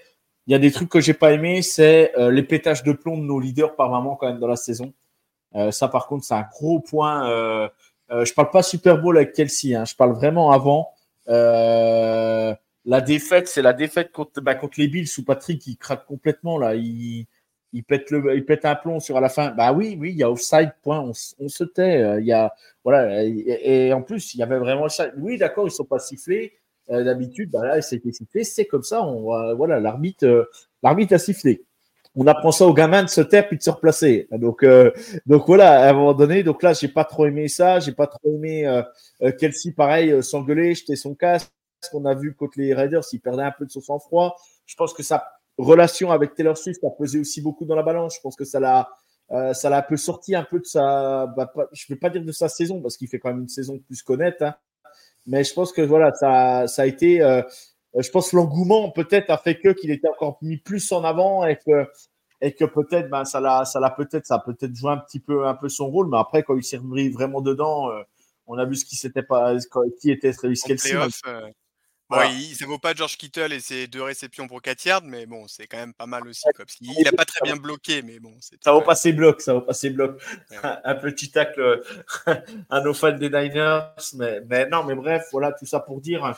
il y a des trucs que j'ai pas aimé, c'est les pétages de plomb de nos leaders par moment quand même dans la saison. Euh, ça, par contre, c'est un gros point. Euh, euh, je parle pas Super Bowl avec Kelsey, hein, je parle vraiment avant. la défaite, c'est la défaite contre, bah, contre les Bills où Patrick il craque complètement là. Il, il pète le, il pète un plomb sur à la fin. Bah oui, oui, il y a offside point. On, on se tait. Il y a voilà et, en plus il y avait vraiment ça. Oui, d'accord, ils sont pas sifflés. D'habitude, bah là, c'était sifflé. C'est comme ça. On voilà, l'arbitre, a sifflé on apprend ça aux gamins de se taire puis de se replacer. Donc, euh, donc voilà, à un moment donné, donc là, j'ai pas trop aimé ça, j'ai pas trop aimé euh, euh Kelsey, pareil, euh, s'engueuler, jeter son casque. qu'on a vu contre les Raiders, il perdait un peu de son sang-froid. Je pense que sa relation avec Taylor Swift a pesé aussi beaucoup dans la balance. Je pense que ça l'a, ça l'a un peu sorti un peu de sa, bah, je vais pas dire de sa saison parce qu'il fait quand même une saison plus qu'honnête, hein. mais je pense que voilà, ça, ça a été euh, je pense l'engouement peut-être a fait que qu'il était encore mis plus en avant et que et que peut-être ben ça l'a ça l'a peut-être ça peut-être joué un petit peu un peu son rôle mais après quand il s'est remis vraiment dedans euh, on a vu ce qui s'était pas qui était Travis Kelsey euh, Bon, il, ça vaut pas George Kittle et ses deux réceptions pour 4 yards, mais bon, c'est quand même pas mal aussi. il n'a pas très bien bloqué, mais bon. Ça vaut pas ses blocs, ça vaut pas ses blocs. un petit tacle à nos fans des Niners, mais, mais non, mais bref, voilà, tout ça pour dire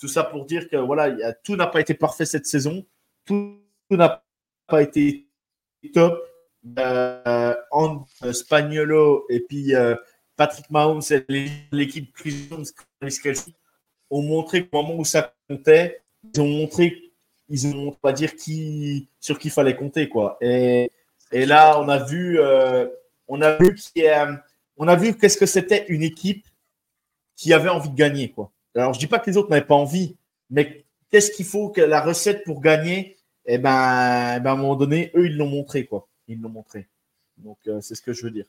tout ça pour dire que voilà, tout n'a pas été parfait cette saison. Tout n'a pas été top. Euh, Spagnolo et puis euh, Patrick Mahomes et l'équipe ont montré qu'au moment où ça comptait, ils ont montré, ils ont pas dire sur qui fallait compter quoi. Et, et là, on a vu, on a vu qui on a vu qu'est-ce que c'était une équipe qui avait envie de gagner quoi. Alors, je dis pas que les autres n'avaient pas envie, mais qu'est-ce qu'il faut que la recette pour gagner Eh ben, ben à un moment donné, eux, ils l'ont montré, quoi. Ils l'ont montré. Donc, euh, c'est ce que je veux dire.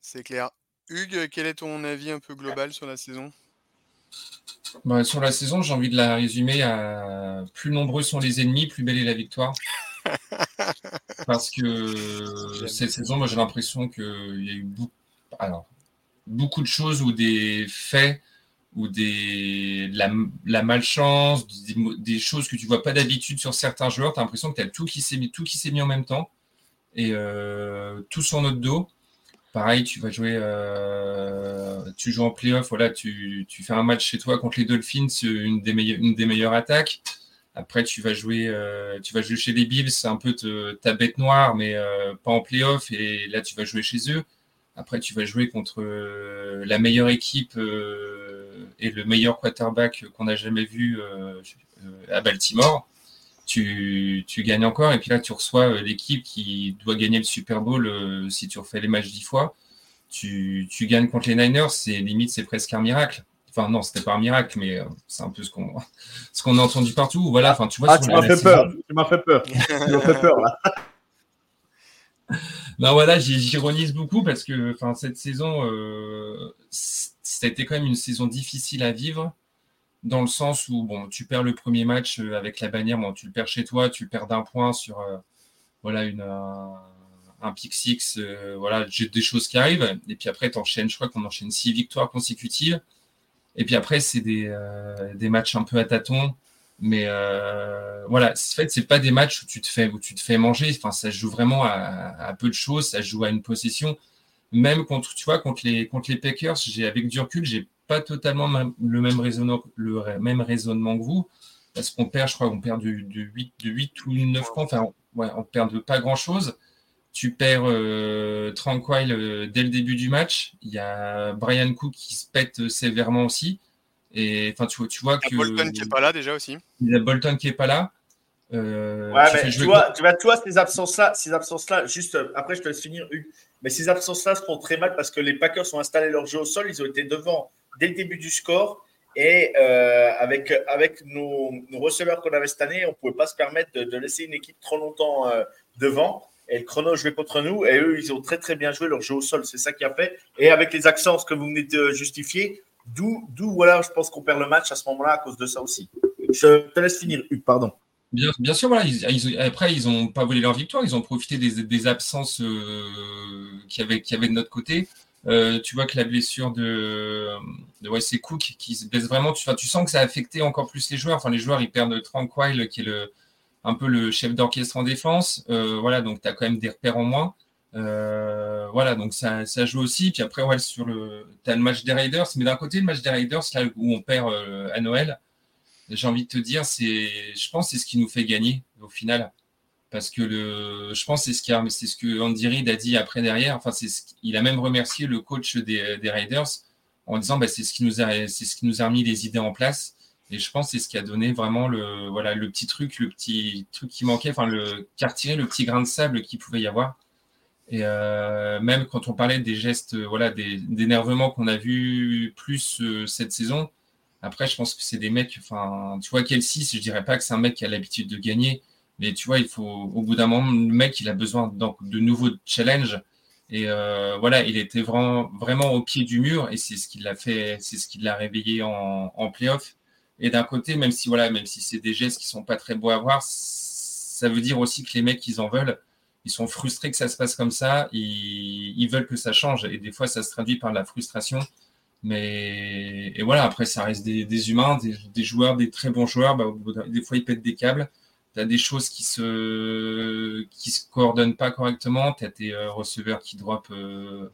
C'est clair. Hugues, quel est ton avis un peu global sur la saison? Bah, Sur la saison, j'ai envie de la résumer à plus nombreux sont les ennemis, plus belle est la victoire. Parce que cette saison, moi, j'ai l'impression qu'il y a eu beaucoup, alors, beaucoup de choses ou des faits ou des, la, la malchance, des, choses que tu vois pas d'habitude sur certains joueurs. Tu as l'impression que tu as tout qui s'est mis, tout qui s'est mis en même temps et euh, tout sur notre dos. Pareil, tu vas jouer, euh, tu joues en playoff, voilà, tu, fais un match chez toi contre les Dolphins, une des, meilleures, une des meilleures attaques. Après, tu vas jouer, euh, chez les Bills, c'est un peu ta bête noire, mais euh, pas en playoff. Et là, tu vas jouer chez eux. Après, tu vas jouer contre la meilleure équipe et le meilleur quarterback qu'on a jamais vu à Baltimore. Tu, tu, gagnes encore et puis là tu reçois l'équipe qui doit gagner le Super Bowl si tu refais les matchs dix fois. Tu, tu gagnes contre les Niners, c'est limite c'est presque un miracle. Enfin non, c'était pas un miracle, mais c'est un peu ce qu'on ce qu'on a entendu partout. Voilà, enfin tu vois. Ah, tu m'as fait, peur. Tu m'as fait peur. tu m'as fait peur là. non, voilà, j'ironise beaucoup parce que enfin, cette saison, euh, été quand même une saison difficile à vivre dans le sens où bon, tu perds le premier match euh, avec la bannière, bon, tu le perds chez toi, tu perds d'un point sur euh, voilà une, un, pick six, voilà, j'ai des choses qui arrivent. Et puis après, tu enchaînes, je crois qu'on enchaîne six victoires consécutives. Et puis après, c'est des, matchs un peu à tâtons. Mais euh, voilà, en fait, c'est pas des matchs où tu te fais où tu te fais manger. Enfin, ça joue vraiment à, peu de choses. Ça joue à une possession. Même contre, tu contre les contre les Packers, j'ai avec du recul, j'ai pas totalement le même raisonnement le même raisonnement que vous, parce qu'on perd, je crois, on perd de, 8 de 8 ou 9 points. Enfin, ouais, on perd de pas grand chose. Tu perds euh, Tranquil euh, dès le début du match. Il y a Brian Cook qui se pète sévèrement aussi. Et enfin, tu, tu vois que. Il y a Bolton qui n'est pas là déjà aussi. Il y a Bolton qui n'est pas là. Euh, ouais, mais tu, vois, tu, vois, tu vois, ces absences-là, ces absences-là, juste euh, après, je te laisse finir, Mais ces absences-là se font très mal parce que les Packers ont installé leur jeu au sol. Ils ont été devant dès le début du score. Et euh, avec, avec nos, receveurs qu'on avait cette année, on ne pouvait pas se permettre de, laisser une équipe trop longtemps euh, devant. Et le chrono jouait contre nous. Et eux, ils ont très, très bien joué leur jeu au sol. C'est ça qui a fait. Et avec les accents que vous venez de justifier, D'où, voilà, je pense qu'on perd le match à ce moment-là à cause de ça aussi. Je te laisse finir, Hugues, pardon. Bien, sûr, voilà. après, ils n'ont pas volé leur victoire. Ils ont profité des, absences euh, qu'il y, qui avait de notre côté. Euh, tu vois que la blessure de, de Wesley Cook qui se blesse vraiment, tu, tu, sens que ça a affecté encore plus les joueurs. Enfin, les joueurs, ils perdent Tranquil, qui est le, un peu le chef d'orchestre en défense. Euh, voilà, donc tu as quand même des repères en moins. Euh, voilà, donc ça, ça, joue aussi. Puis après, ouais, sur le, tu as le match des Raiders. Mais d'un côté, le match des Raiders, là où on perd à Noël, j'ai envie de te dire, c'est, je pense c'est ce qui nous fait gagner au final. Parce que le, je pense c'est ce, a, c'est ce que Andy Reid a dit après derrière. Enfin, c'est il a même remercié le coach des, des Raiders en disant bah, c'est ce qui nous a c'est ce qui nous a remis les idées en place. Et je pense que c'est ce qui a donné vraiment le voilà le petit truc, le petit truc qui manquait, enfin le qui le petit grain de sable qu'il pouvait y avoir. Et euh, même quand on parlait des gestes, voilà, des d'énervement qu'on a vu plus euh, cette saison, après, je pense que c'est des mecs, enfin, tu vois, Kelsey, je dirais pas que c'est un mec qui a l'habitude de gagner, mais tu vois, il faut, au bout d'un moment, le mec, il a besoin de nouveaux challenges. Et euh, voilà, il était vraiment, vraiment au pied du mur et c'est ce qui l'a fait, c'est ce qui l'a réveillé en, en playoff. Et d'un côté, même si voilà, même si c'est des gestes qui sont pas très beaux à voir, ça veut dire aussi que les mecs, ils en veulent. Ils sont frustrés que ça se passe comme ça. Ils, ils veulent que ça change. Et des fois, ça se traduit par la frustration. Mais et voilà, après, ça reste des, humains, des, joueurs, des très bons joueurs. Bah, des fois, ils pètent des câbles. Tu as des choses qui se qui se coordonnent pas correctement. Tu as tes euh, receveurs qui drop, euh,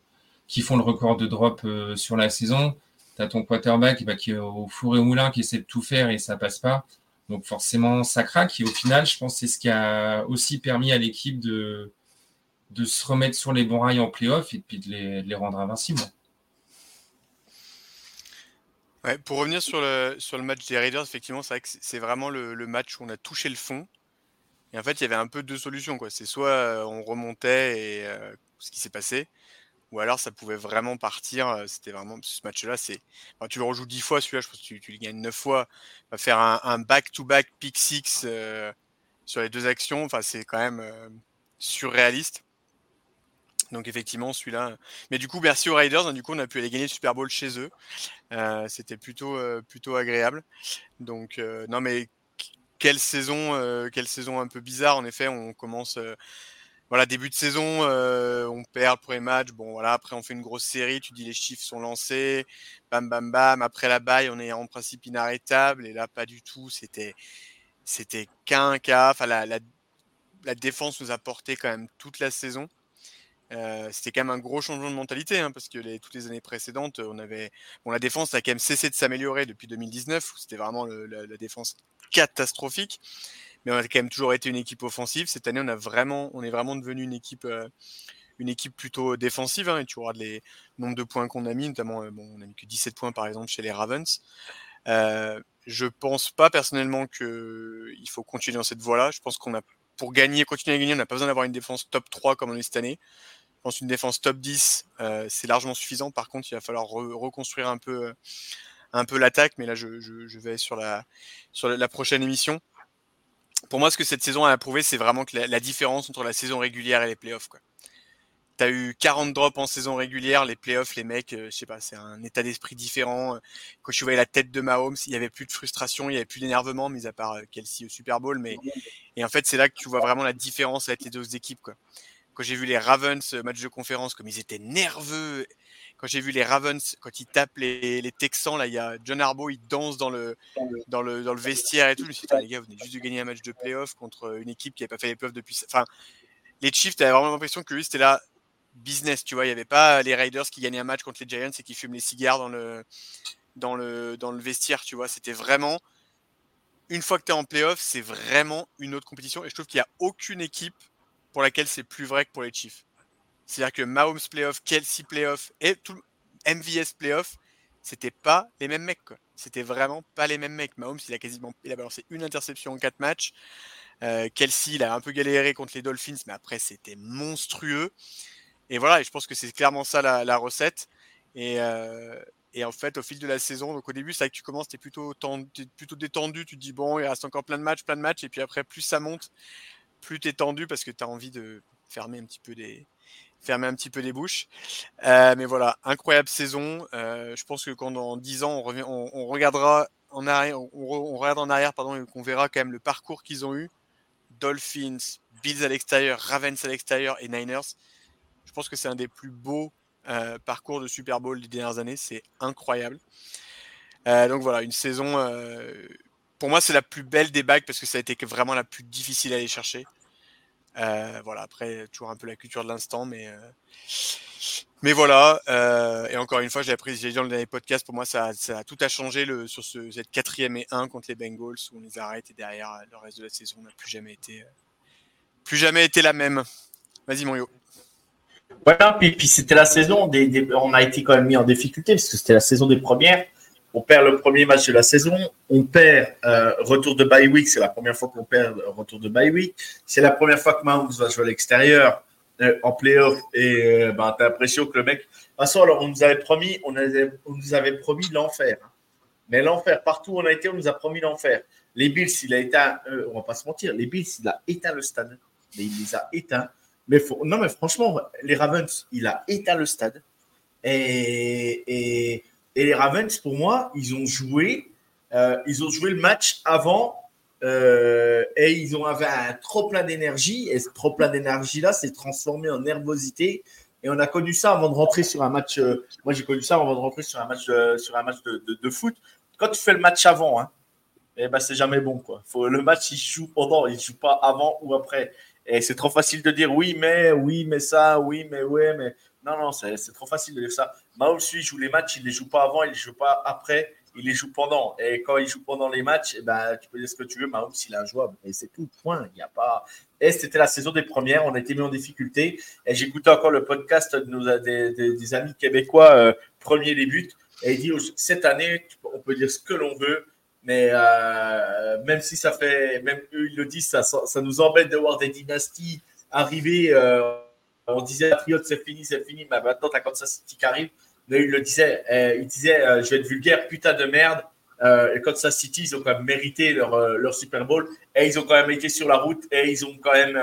qui font le record de drop euh, sur la saison. Tu as ton quarterback bah, qui est au four et au moulin, qui essaie de tout faire et ça passe pas. Donc forcément, ça craque. Et au final, je pense que c'est ce qui a aussi permis à l'équipe de, de se remettre sur les bons rails en playoff et puis de les, de les rendre invincibles pour revenir sur le, sur le match des Raiders, effectivement, c'est vrai que c'est vraiment le, match où on a touché le fond. Et en fait, il y avait un peu deux solutions. C'est soit euh, on remontait et euh, ce qui s'est passé, ou alors ça pouvait vraiment partir. Euh, c'était vraiment ce match-là. C'est, tu le rejoues dix fois, celui-là, je pense que tu, le gagnes neuf fois. Faire un back-to-back pick six sur les deux actions. Enfin, c'est quand même surréaliste. Donc effectivement, celui-là. Mais du coup, merci aux Raiders. Hein, du coup, on a pu aller gagner le Super Bowl chez eux. Euh, c'était plutôt, euh, plutôt agréable. Donc euh, non, mais quelle saison, quelle saison un peu bizarre. En effet, on commence. voilà, début de saison, on perd le premier match. Bon, voilà, après on fait une grosse série. Tu dis les chiffres sont lancés. Bam, bam, bam. Après la baille, on est en principe inarrêtable. Et là, pas du tout. C'était, c'était qu'un cas. Enfin, la, la, la défense nous a porté quand même toute la saison. Euh, c'était quand même un gros changement de mentalité, hein, parce que toutes les années précédentes, on avait, bon, la défense a quand même cessé de s'améliorer depuis 2019, où c'était vraiment la, défense catastrophique, mais on a quand même toujours été une équipe offensive. Cette année, on a vraiment, on est vraiment devenu une équipe, euh, une équipe plutôt défensive, hein, et tu regardes les nombres de points qu'on a mis, notamment, euh, bon, on a mis que 17 points par exemple chez les Ravens. je pense pas personnellement qu'il faut continuer dans cette voie-là. Je pense qu'on a pour gagner, continuer à gagner, on n'a pas besoin d'avoir une défense top 3 comme on est cette année. Je pense une défense top 10, euh, c'est largement suffisant. Par contre, il va falloir reconstruire un peu, euh, un peu l'attaque. Mais là, je, vais sur la, sur la prochaine émission. Pour moi, ce que cette saison a prouvé, c'est vraiment que la, différence entre la saison régulière et les playoffs. Tu as eu 40 drops en saison régulière, les playoffs, les mecs, euh, je sais pas, c'est un état d'esprit différent. Quand je voyais la tête de Mahomes, il y avait plus de frustration, il y avait plus d'énervement, mis à part Kelsey au Super Bowl. Mais et en fait, c'est là que tu vois vraiment la différence avec les deux équipes. Quoi quand j'ai vu les Ravens match de conférence, comme ils étaient nerveux. Quand j'ai vu les Ravens, quand ils tapent les, Texans, là, il y a John Harbaugh, il danse dans le, dans le, dans le vestiaire et tout. Je me suis dit, les gars, vous venez juste de gagner un match de playoff contre une équipe qui n'avait pas fait les playoffs depuis. Enfin, les Chiefs, tu avais vraiment l'impression que lui, c'était là business, tu vois. Il n'y avait pas les Raiders qui gagnaient un match contre les Giants et qui fument les cigares dans le, dans le, dans le vestiaire, tu vois. C'était vraiment, une fois que tu es en playoff, c'est vraiment une autre compétition. Et je trouve qu'il n'y a aucune équipe pour laquelle c'est plus vrai que pour les Chiefs. C'est-à-dire que Mahomes playoff, Kelsey playoff et tout MVS playoff, c'était pas les mêmes mecs. C'était vraiment pas les mêmes mecs. Mahomes, il a quasiment il a balancé une interception en quatre matchs. Euh, Kelsey, il a un peu galéré contre les Dolphins, mais après, c'était monstrueux. Et voilà, et je pense que c'est clairement ça la, recette. Euh, et, en fait, au fil de la saison, donc au début, c'est vrai que tu commences, tu es plutôt détendu, tu te dis, bon, il reste encore plein de matchs, plein de matchs, et puis après, plus ça monte, plus tu es tendu parce que tu as envie de fermer un petit peu des. fermer bouches. mais voilà, incroyable saison. je pense que quand dans 10 ans, on, revient, on, regardera en arrière, on, regarde en arrière pardon, et qu'on verra quand même le parcours qu'ils ont eu. Dolphins, Bills à l'extérieur, Ravens à l'extérieur et Niners. Je pense que c'est un des plus beaux parcours de Super Bowl des dernières années. C'est incroyable. donc voilà, une saison. Pour moi, c'est la plus belle des bagues parce que ça a été vraiment la plus difficile à aller chercher. Euh, voilà, après, toujours un peu la culture de l'instant, mais, euh, mais voilà. Euh, et encore une fois, j'ai appris, j'ai dit dans le dernier podcast, pour moi, ça, tout a changé sur ce, cette quatrième et un contre les Bengals où on les arrête et derrière, le reste de la saison n'a plus jamais été, plus jamais été la même. Vas-y, yo. Voilà, puis, puis c'était la saison, des, on a été quand même mis en difficulté parce que c'était la saison des premières. On perd le premier match de la saison. On perd euh, retour de bye week. C'est la première fois qu'on perd retour de bye week. C'est la première fois que Mahomes va jouer à l'extérieur euh, en playoff. Et euh, ben, tu as l'impression que le mec. De toute façon, alors, on nous avait promis, on, nous avait promis l'enfer. Mais l'enfer, partout où on a été, on nous a promis l'enfer. Les Bills, il a éteint, on va pas se mentir, les Bills, il a éteint le stade. Mais il les a éteints. Mais non, mais franchement, les Ravens, il a éteint le stade. Et et les Ravens, pour moi, ils ont joué, euh, ils ont joué le match avant euh, et ils ont avait un trop plein d'énergie. Et ce trop plein d'énergie-là s'est transformé en nervosité. Et on a connu ça avant de rentrer sur un match. Euh, moi, j'ai connu ça avant de rentrer sur un match, sur un match de, foot. Quand tu fais le match avant, hein, eh ben, c'est jamais bon. Quoi. Le match, il joue pendant, il joue pas avant ou après. Et c'est trop facile de dire oui, mais, oui, mais ça, oui, mais ouais, mais non, non, c'est trop facile de dire ça. Mahomes, lui, joue les matchs, il ne les joue pas avant, il ne les joue pas après, il les joue pendant. Et quand il joue pendant les matchs, eh ben, tu peux dire ce que tu veux, Mahomes, il est injouable. Et c'est tout, point. Il n'y a pas. Et c'était la saison des premières, on a été mis en difficulté. Et j'écoutais encore le podcast de nos, des, amis québécois, euh, premier des buts. Et il dit cette année, on peut dire ce que l'on veut, mais euh, même si ça fait, même eux, ils le disent, ça, ça nous embête de voir des dynasties arriver. Euh, on disait Patriot, c'est fini, c'est fini, mais maintenant, tu as Kansas City qui arrive. Il le disait, euh, il disait, euh, je vais être vulgaire, putain de merde. Euh, Kansas City, ils ont quand même mérité leur, euh, leur, Super Bowl et ils ont quand même été sur la route et ils ont quand même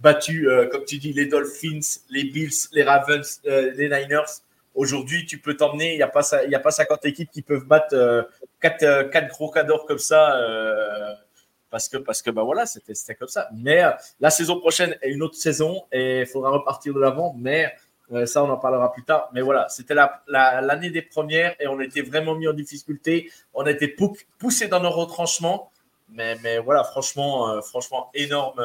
battu, comme tu dis, les Dolphins, les Bills, les Ravens, les Niners. Aujourd'hui, tu peux t'emmener, il n'y a, pas, a pas 50 équipes qui peuvent battre 4, 4 gros cadors comme ça parce que parce que bah voilà c'était comme ça. Mais euh, la saison prochaine est une autre saison et il faudra repartir de l'avant mais euh, ça on en parlera plus tard. Mais voilà c'était la, l'année des premières et on était vraiment mis en difficulté. On a été poussé dans nos retranchements. Mais mais voilà franchement euh, franchement énorme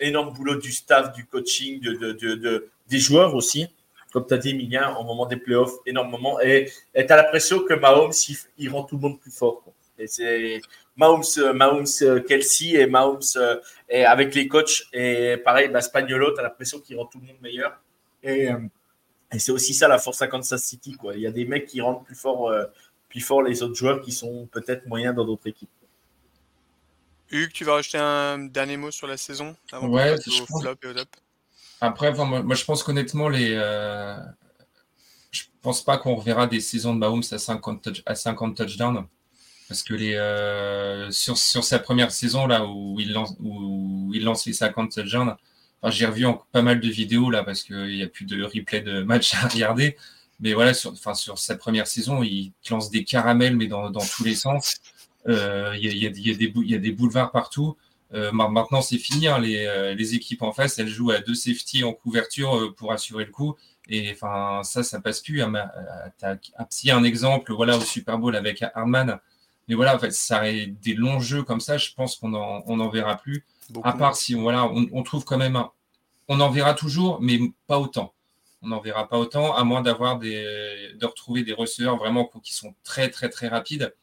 énorme boulot du staff du coaching de, de, de, des joueurs aussi. Comme tu as dit, Emilien, au moment des playoffs, énormément. Et tu as l'impression que Mahomes, il, rend tout le monde plus fort. Et c'est Mahomes, euh, Mahomes euh, Kelsey et Mahomes euh, et avec les coachs. Et pareil, bah, Spagnolo, tu as l'impression qu'il rend tout le monde meilleur. Et, et c'est aussi ça la force à Kansas City. Quoi. Il y a des mecs qui rendent plus fort, plus fort les autres joueurs qui sont peut-être moyens dans d'autres équipes. Hugues, tu vas rajouter un dernier mot sur la saison avant ouais, je pense... Après, moi, je pense qu'honnêtement, les, je pense pas qu'on reverra des saisons de Mahomes à 50, à 50 touchdowns. Parce que les, euh, sur, sur, sa première saison, là, où il lance, où il lance les 50 jeunes, j'ai revu pas mal de vidéos là parce qu'il n'y a plus de replay de match à regarder. Mais voilà, sur, enfin, sur sa première saison, il lance des caramels, mais dans, dans tous les sens. Euh, il y, a, y, a des, y a des boulevards partout. Euh, maintenant, c'est fini. Hein, les, les, équipes en face, elles jouent à deux safety en couverture pour assurer le coup. Et enfin, ça, ça passe plus. Hein, S'il y a un exemple, voilà, au Super Bowl avec Hardman, mais voilà, en fait, ça des longs jeux comme ça, je pense qu'on n'en on en verra plus. À part si voilà, on, trouve quand même On en verra toujours, mais pas autant. On n'en verra pas autant, à moins d'avoir des, de retrouver des receveurs vraiment qui sont très, très, très rapides.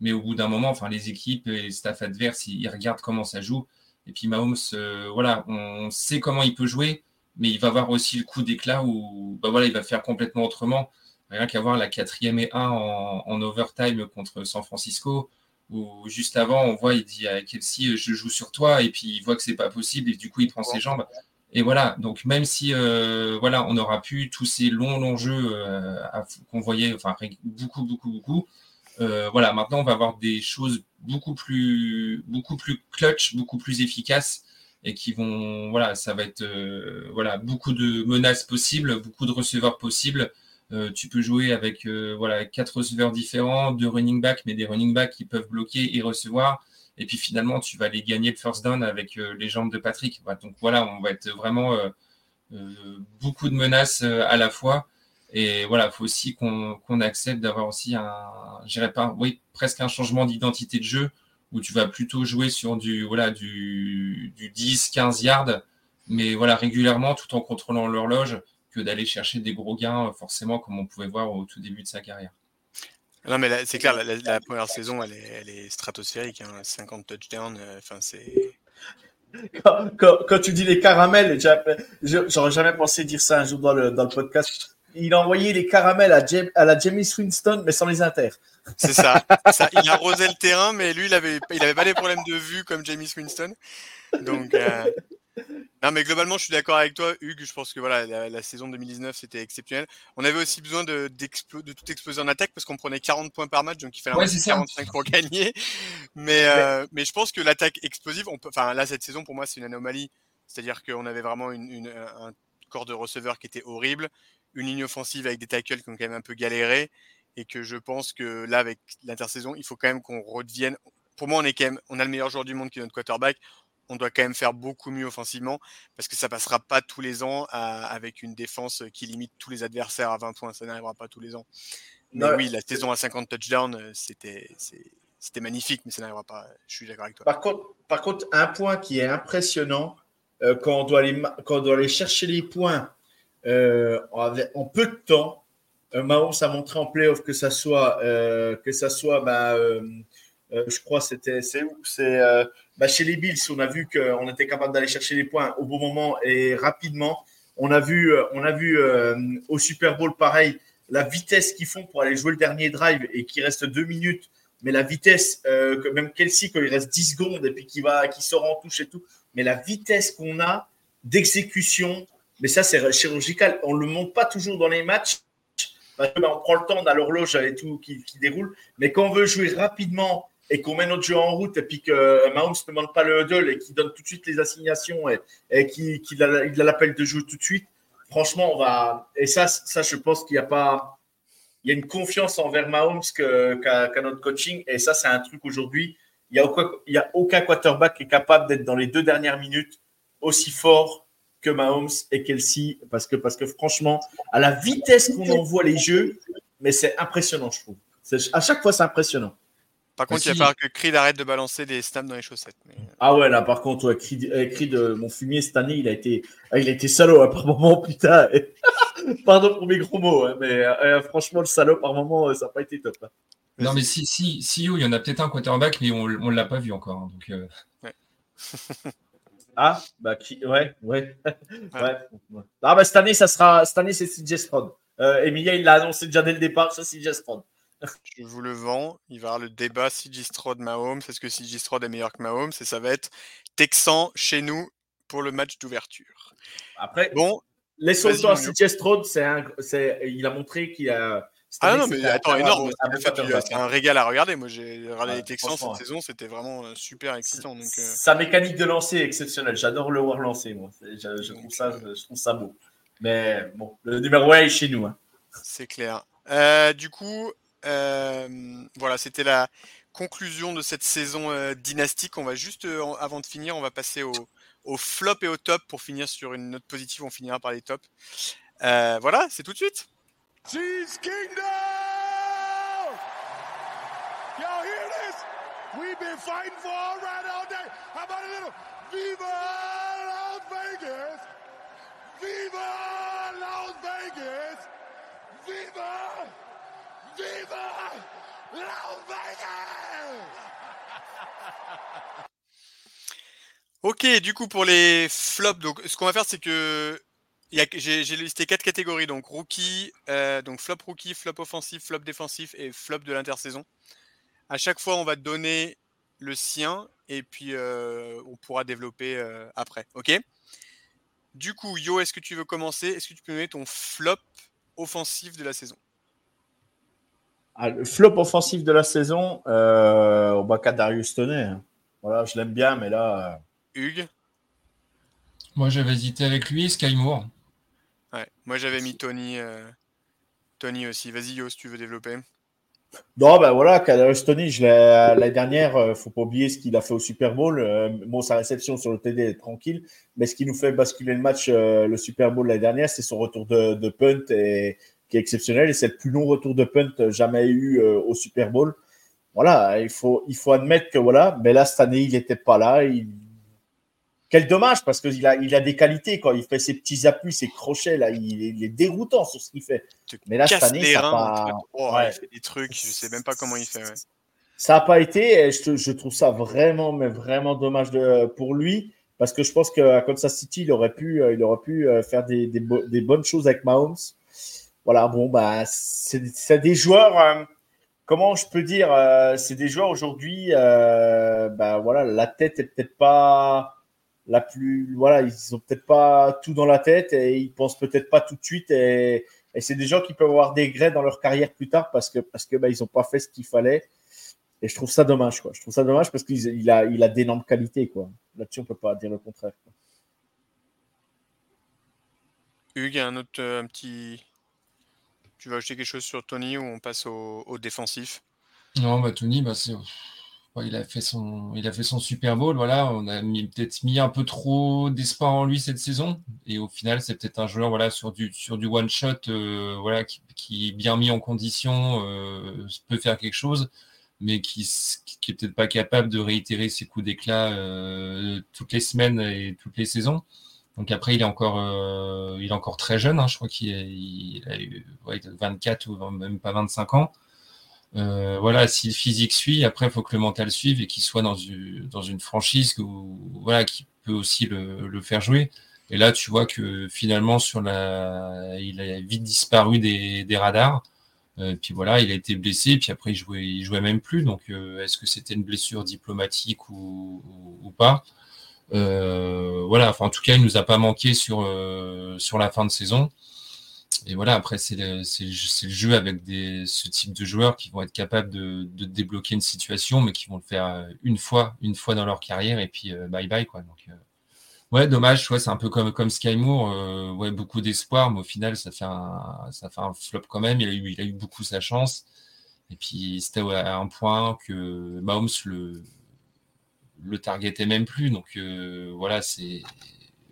Mais au bout d'un moment, enfin, les équipes et les staffs adverses, ils, regardent comment ça joue. Et puis Mahomes, euh, voilà, on sait comment il peut jouer, mais il va avoir aussi le coup d'éclat où bah voilà, il va faire complètement autrement. Rien qu'à voir la quatrième et 1 en, overtime contre San Francisco, où juste avant, on voit, il dit à Kelsey, je joue sur toi, et puis il voit que c'est pas possible, et du coup, il prend ses jambes. Et voilà, donc même si euh, voilà, on aura pu tous ces longs, longs jeux euh, qu'on voyait, enfin beaucoup, beaucoup, beaucoup, euh, voilà, maintenant on va avoir des choses beaucoup plus, beaucoup plus clutch, beaucoup plus efficaces. et qui vont, voilà, ça va être, euh, voilà, beaucoup de menaces possibles, beaucoup de receveurs possibles. Euh, tu peux jouer avec, euh, voilà, quatre receveurs différents, deux running backs, mais des running backs qui peuvent bloquer et recevoir. Et puis finalement, tu vas aller gagner le first down avec les jambes de Patrick. donc voilà, on va être vraiment beaucoup de menaces à la fois. Et voilà, il faut aussi qu'on accepte d'avoir aussi un, je pas, oui, presque un changement d'identité de jeu où tu vas plutôt jouer sur du, voilà, du, du 10, 15 yards, mais voilà, régulièrement tout en contrôlant l'horloge que d'aller chercher des gros gains, forcément, comme on pouvait voir au tout début de sa carrière. Non, mais c'est clair, la, première saison, elle est, elle est stratosphérique. 50 hein, touchdowns, euh, enfin, c'est. Quand, quand, tu dis les caramels, j'aurais jamais pensé dire ça un jour dans le, dans le podcast il a envoyé les caramels à, à la Jamie Winston, mais sans les inter. C'est ça, ça, Il arrosait le terrain, mais lui, il avait, il avait pas des problèmes de vue comme Jamie Winston. Donc, euh, non, mais globalement, je suis d'accord avec toi, Hugues. Je pense que voilà, la, saison 2019, c'était exceptionnel. On avait aussi besoin de, de tout exploser en attaque parce qu'on prenait 40 points par match, donc il fallait ouais, 45 pour gagner. Mais, euh, mais je pense que l'attaque explosive, on peut, enfin là, cette saison, pour moi, c'est une anomalie. C'est-à-dire qu'on avait vraiment une, une, un corps de receveurs qui était horrible une ligne offensive avec des tackles qui ont quand même un peu galéré et que je pense que là avec l'intersaison il faut quand même qu'on redevienne pour moi on est quand même on a le meilleur joueur du monde qui est notre quarterback on doit quand même faire beaucoup mieux offensivement parce que ça passera pas tous les ans avec une défense qui limite tous les adversaires à 20 points ça n'arrivera pas tous les ans mais oui la saison à 50 touchdowns euh, c'était c'était magnifique mais ça n'arrivera pas je suis d'accord avec toi par contre par contre un point qui est impressionnant euh, quand on doit aller quand on doit aller chercher les points euh, en peu de temps. Euh, Mahomes a montré en playoff que ça soit, que ça soit bah, je crois c'était c'est où? C'est bah, chez les Bills on a vu qu'on était capable d'aller chercher les points au bon moment et rapidement on a vu on a vu au Super Bowl pareil la vitesse qu'ils font pour aller jouer le dernier drive et qui reste deux minutes mais la vitesse même Kelsey quand il reste 10 secondes et puis qui va qui sort en touche et tout mais la vitesse qu'on a d'exécution mais ça, c'est chirurgical. On le montre pas toujours dans les matchs. Ben, on prend le temps, dans l'horloge et tout qui, déroule. Mais quand on veut jouer rapidement et qu'on met notre jeu en route et puis que Mahomes ne demande pas le huddle et qu'il donne tout de suite les assignations et, qu'il a l'appel de jeu tout de suite, franchement, on va. Et ça, ça je pense qu'il n'y a pas. Il y a une confiance envers Mahomes qu'à notre coaching. Et ça, c'est un truc aujourd'hui. Il n'y a, a aucun quarterback qui est capable d'être dans les deux dernières minutes aussi fort que Mahomes et Kelsey, parce que, parce que franchement, à la vitesse qu'on envoie les jeux, mais c'est impressionnant, je trouve. À chaque fois, c'est impressionnant. Par contre, il va falloir que Creed arrête de balancer des snaps dans les chaussettes. Ah ouais, là, par contre, ouais, Creed, euh, mon fumier cette année, il a été, ah, il a été salaud hein, par moment, putain. Pardon pour mes gros mots, hein, mais euh, franchement, le salaud par moment, euh, ça n'a pas été top. Hein. Non, mais si, si, si, il y en a peut-être un quarterback, mais on ne l'a pas vu encore. donc, ouais. Ah, bah qui, ouais, ouais. ouais. Ah, bah cette année, ça sera, cette année, c'est CJ Stroud. Euh, Emilia, il l'a annoncé déjà dès le départ, c'est CJ Stroud. Je vous le vends. Il va y avoir le débat CJ Stroud Mahomes. Est-ce que Stroud est meilleur que Mahomes Et ça va être Texan chez nous pour le match d'ouverture. Après, bon, laissons le temps à CJ Stroud. C'est il a montré qu'il a ah non, mais attends, énorme. C'est un régal à regarder. Moi, j'ai regardé les Texans cette saison, c'était vraiment euh, super excitant. Donc, euh. Sa mécanique de lancer est exceptionnelle. J'adore le voir lancer, moi. Je, trouve ça, je trouve ça beau. Mais bon, le numéro 1 est chez nous. Hein. C'est clair. Euh, du coup, voilà, c'était la conclusion de cette saison dynastique. On va juste, avant de finir, on va passer au, au, flop et au top pour finir sur une note positive. On finira par les tops. voilà, c'est tout de suite. Cheese Kingdom! Y'all hear this? We've been fighting for all right all day. How about a little Viva Las Vegas? Viva Las Vegas! Viva! Ok, du coup pour les flops, donc ce qu'on va faire c'est que j'ai listé quatre catégories, donc rookie, euh, donc flop rookie, flop offensif, flop défensif et flop de l'intersaison. À chaque fois, on va donner le sien et puis euh, on pourra développer euh, après. Ok? Du coup, Yo, est-ce que tu veux commencer? Est-ce que tu peux donner ton flop offensif de la saison? Ah, Le flop offensif de la saison, au bas Darius Toney. Hein. Voilà, je l'aime bien, mais là. Hugues Moi, j'avais hésité avec lui, Sky Moore. Ouais, moi, j'avais mis Tony, Tony aussi. Vas-y, Yo, si tu veux développer. Non, ben voilà, Kadarius Tony, l'année dernière, ne faut pas oublier ce qu'il a fait au Super Bowl. bon, sa réception sur le TD est tranquille, mais ce qui nous fait basculer le match, le Super Bowl l'année dernière, c'est son retour de, de punt et, qui est exceptionnel et c'est le plus long retour de punt jamais eu au Super Bowl voilà, il faut, il faut admettre que voilà, mais là, cette année, il n'était pas là. Quel dommage, parce qu'il a, il a des qualités quand il fait ses petits appuis, ses crochets, là, il, est déroutant sur ce qu'il fait. Mais là, cette année, ça pas... Oh, il fait des trucs, je sais même pas comment il fait. Ça n'a pas été, et je, je, trouve ça vraiment, mais vraiment dommage de, pour lui, parce que je pense qu'à Kansas City, il aurait pu, il aurait pu euh, faire des, des, des bonnes choses avec Mahomes. Voilà, bon, bah, c'est des joueurs. Euh, comment je peux dire, euh, c'est des joueurs aujourd'hui, euh, bah, voilà, la tête est peut-être pas la plus, voilà, ils ont peut-être pas tout dans la tête et ils pensent peut-être pas tout de suite et, c'est des gens qui peuvent avoir des grès dans leur carrière plus tard parce que parce que bah, ils ont pas fait ce qu'il fallait et je trouve ça dommage quoi. Je trouve ça dommage parce qu'il a il a d'énormes qualités quoi. Là-dessus on peut pas dire le contraire. Hugues, un autre un petit tu veux ajouter quelque chose sur Tony ou on passe au, défensif? Non, bah Tony, bah, il, a fait son... il a fait son Super Bowl. Voilà, on a peut-être mis un peu trop d'espoir en lui cette saison. Et au final, c'est peut-être un joueur voilà, sur du, sur du one-shot euh, voilà, qui, bien mis en condition, euh, peut faire quelque chose, mais qui, qui est peut-être pas capable de réitérer ses coups d'éclat euh, toutes les semaines et toutes les saisons. Donc après, il est encore, euh, il est encore très jeune. Hein. je crois qu'il a, eu 24 ou même pas 25 ans. Euh, voilà, si le physique suit, après, il faut que le mental suive et qu'il soit dans une, dans une franchise où, voilà, qui peut aussi le, faire jouer. Et là, tu vois que finalement, sur la, il a vite disparu des, radars. Euh, puis voilà, il a été blessé, puis après, il jouait, il jouait même plus. Donc, est-ce que c'était une blessure diplomatique ou, ou pas? Voilà, enfin, en tout cas, il nous a pas manqué sur, euh, sur la fin de saison. Et voilà, après, c'est le, le, jeu avec des, ce type de joueurs qui vont être capables de, de, débloquer une situation, mais qui vont le faire une fois, une fois dans leur carrière, et puis bye bye, quoi. Donc, ouais, dommage, ouais, c'est un peu comme, comme Sky Moore, ouais, beaucoup d'espoir, mais au final, ça fait un, ça fait un flop quand même. Il a eu, il a eu beaucoup sa chance. Et puis, c'était à un point que Mahomes le, le targetait même plus. Donc euh, voilà, c'est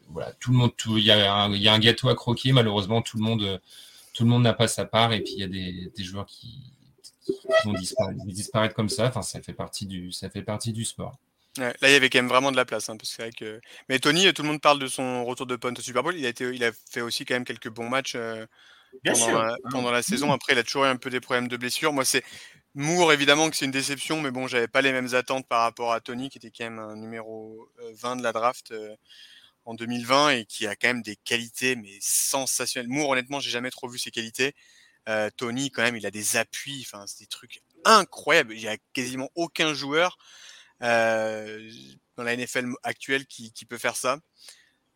voilà, tout le monde, il y, a un, y a un gâteau à croquer. Malheureusement, tout le monde, tout le monde n'a pas sa part. Et puis il y a des, des joueurs qui, vont disparaître, comme ça. Enfin, ça fait partie du, ça fait partie du sport. là, il y avait quand même vraiment de la place. Hein, parce que, que... Mais Tony, tout le monde parle de son retour de punt au Super Bowl. Il a, été, il a fait aussi quand même quelques bons matchs euh, pendant, La, pendant, la, saison. Après, il a toujours eu un peu des problèmes de blessure. Moi, c'est Moore, évidemment que c'est une déception, mais bon, j'avais pas les mêmes attentes par rapport à Tony, qui était quand même un numéro 20 euh, de la draft euh, en 2020 et qui a quand même des qualités, mais sensationnelles. Moore, honnêtement, j'ai jamais trop vu ses qualités. Euh, Tony, quand même, il a des appuis, enfin, c'est des trucs incroyables. Il y a quasiment aucun joueur dans la NFL actuelle qui, qui, peut faire ça.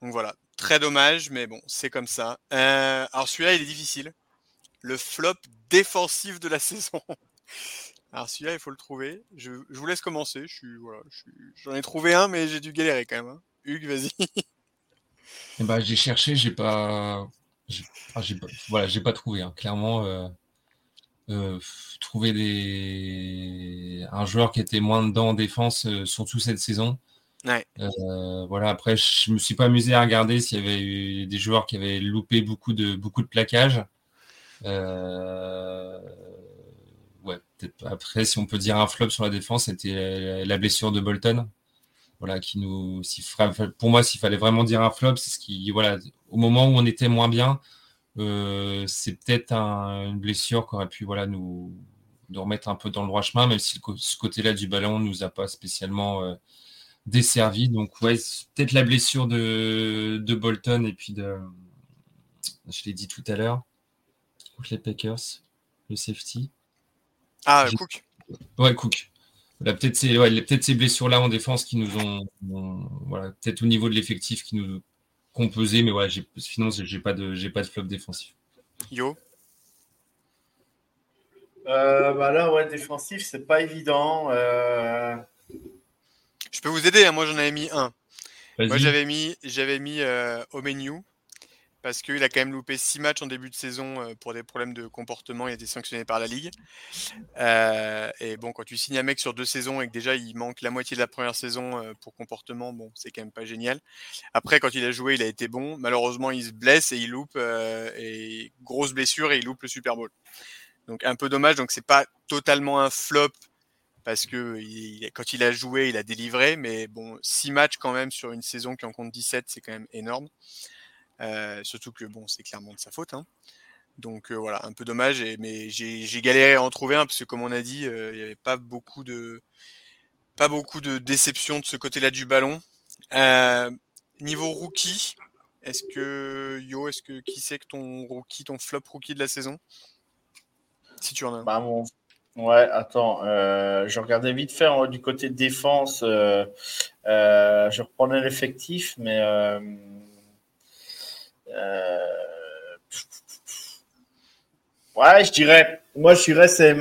Donc voilà, très dommage, mais bon, c'est comme ça. alors celui-là, il est difficile. Le flop défensif de la saison. Alors celui-là, il faut le trouver. Je, vous laisse commencer. Je suis, voilà, j'en ai trouvé un, mais j'ai dû galérer quand même. Hein. Hugues, vas-y. Eh ben, j'ai cherché, j'ai pas, j'ai, ah, pas, voilà, j'ai pas trouvé. Hein. Clairement, euh, euh, trouver des, un joueur qui était moins dedans en défense, euh, surtout cette saison. Ouais. voilà. Après, je me suis pas amusé à regarder s'il y avait eu des joueurs qui avaient loupé beaucoup de beaucoup de plaquages. Euh, après, si on peut dire un flop sur la défense, c'était la blessure de Bolton. Voilà, qui nous, pour moi, s'il fallait vraiment dire un flop, c'est ce qui, voilà, au moment où on était moins bien, euh, c'est peut-être une blessure qui aurait pu, voilà, nous, remettre un peu dans le droit chemin, même si ce côté-là du ballon nous a pas spécialement euh, desservi. Donc, ouais, peut-être la blessure de, de, Bolton et puis de, je l'ai dit tout à l'heure, les Packers, le safety. Ah, Cook Ouais, Cook. peut-être ces, peut ces blessures-là en défense qui nous ont. voilà, peut-être au niveau de l'effectif qui nous composé, mais voilà, sinon, j'ai pas, de, pas de flop défensif. Yo euh, bah Là, ouais, défensif, c'est pas évident. Euh. Je peux vous aider, hein, moi j'en avais mis un. Moi, j'avais mis, j'avais mis euh, Omeniu parce qu'il a quand même loupé six matchs en début de saison euh, pour des problèmes de comportement. Il a été sanctionné par la Ligue. Euh, et bon, quand tu signes un mec sur deux saisons et que déjà il manque la moitié de la première saison euh, pour comportement, bon, c'est quand même pas génial. Après, quand il a joué, il a été bon. Malheureusement, il se blesse et il loupe et grosse blessure et il loupe le Super Bowl. Donc un peu dommage. Donc c'est pas totalement un flop parce que quand il a joué, il a délivré. Mais bon, six matchs quand même sur une saison qui en compte 17, c'est quand même énorme. Euh, surtout que bon, c'est clairement de sa faute. Hein. Donc euh, voilà, un peu dommage. mais j'ai galéré à en trouver un parce que comme on a dit, euh, il n'y avait pas beaucoup de pas beaucoup de déception de ce côté-là du ballon. niveau rookie, est-ce que Yo, est-ce que qui c'est que ton rookie, ton flop rookie de la saison? Si tu en as. Bah, Ouais, attends, je regardais vite faire du côté défense. je reprenais l'effectif, mais ouais, je dirais, moi je dirais c'est,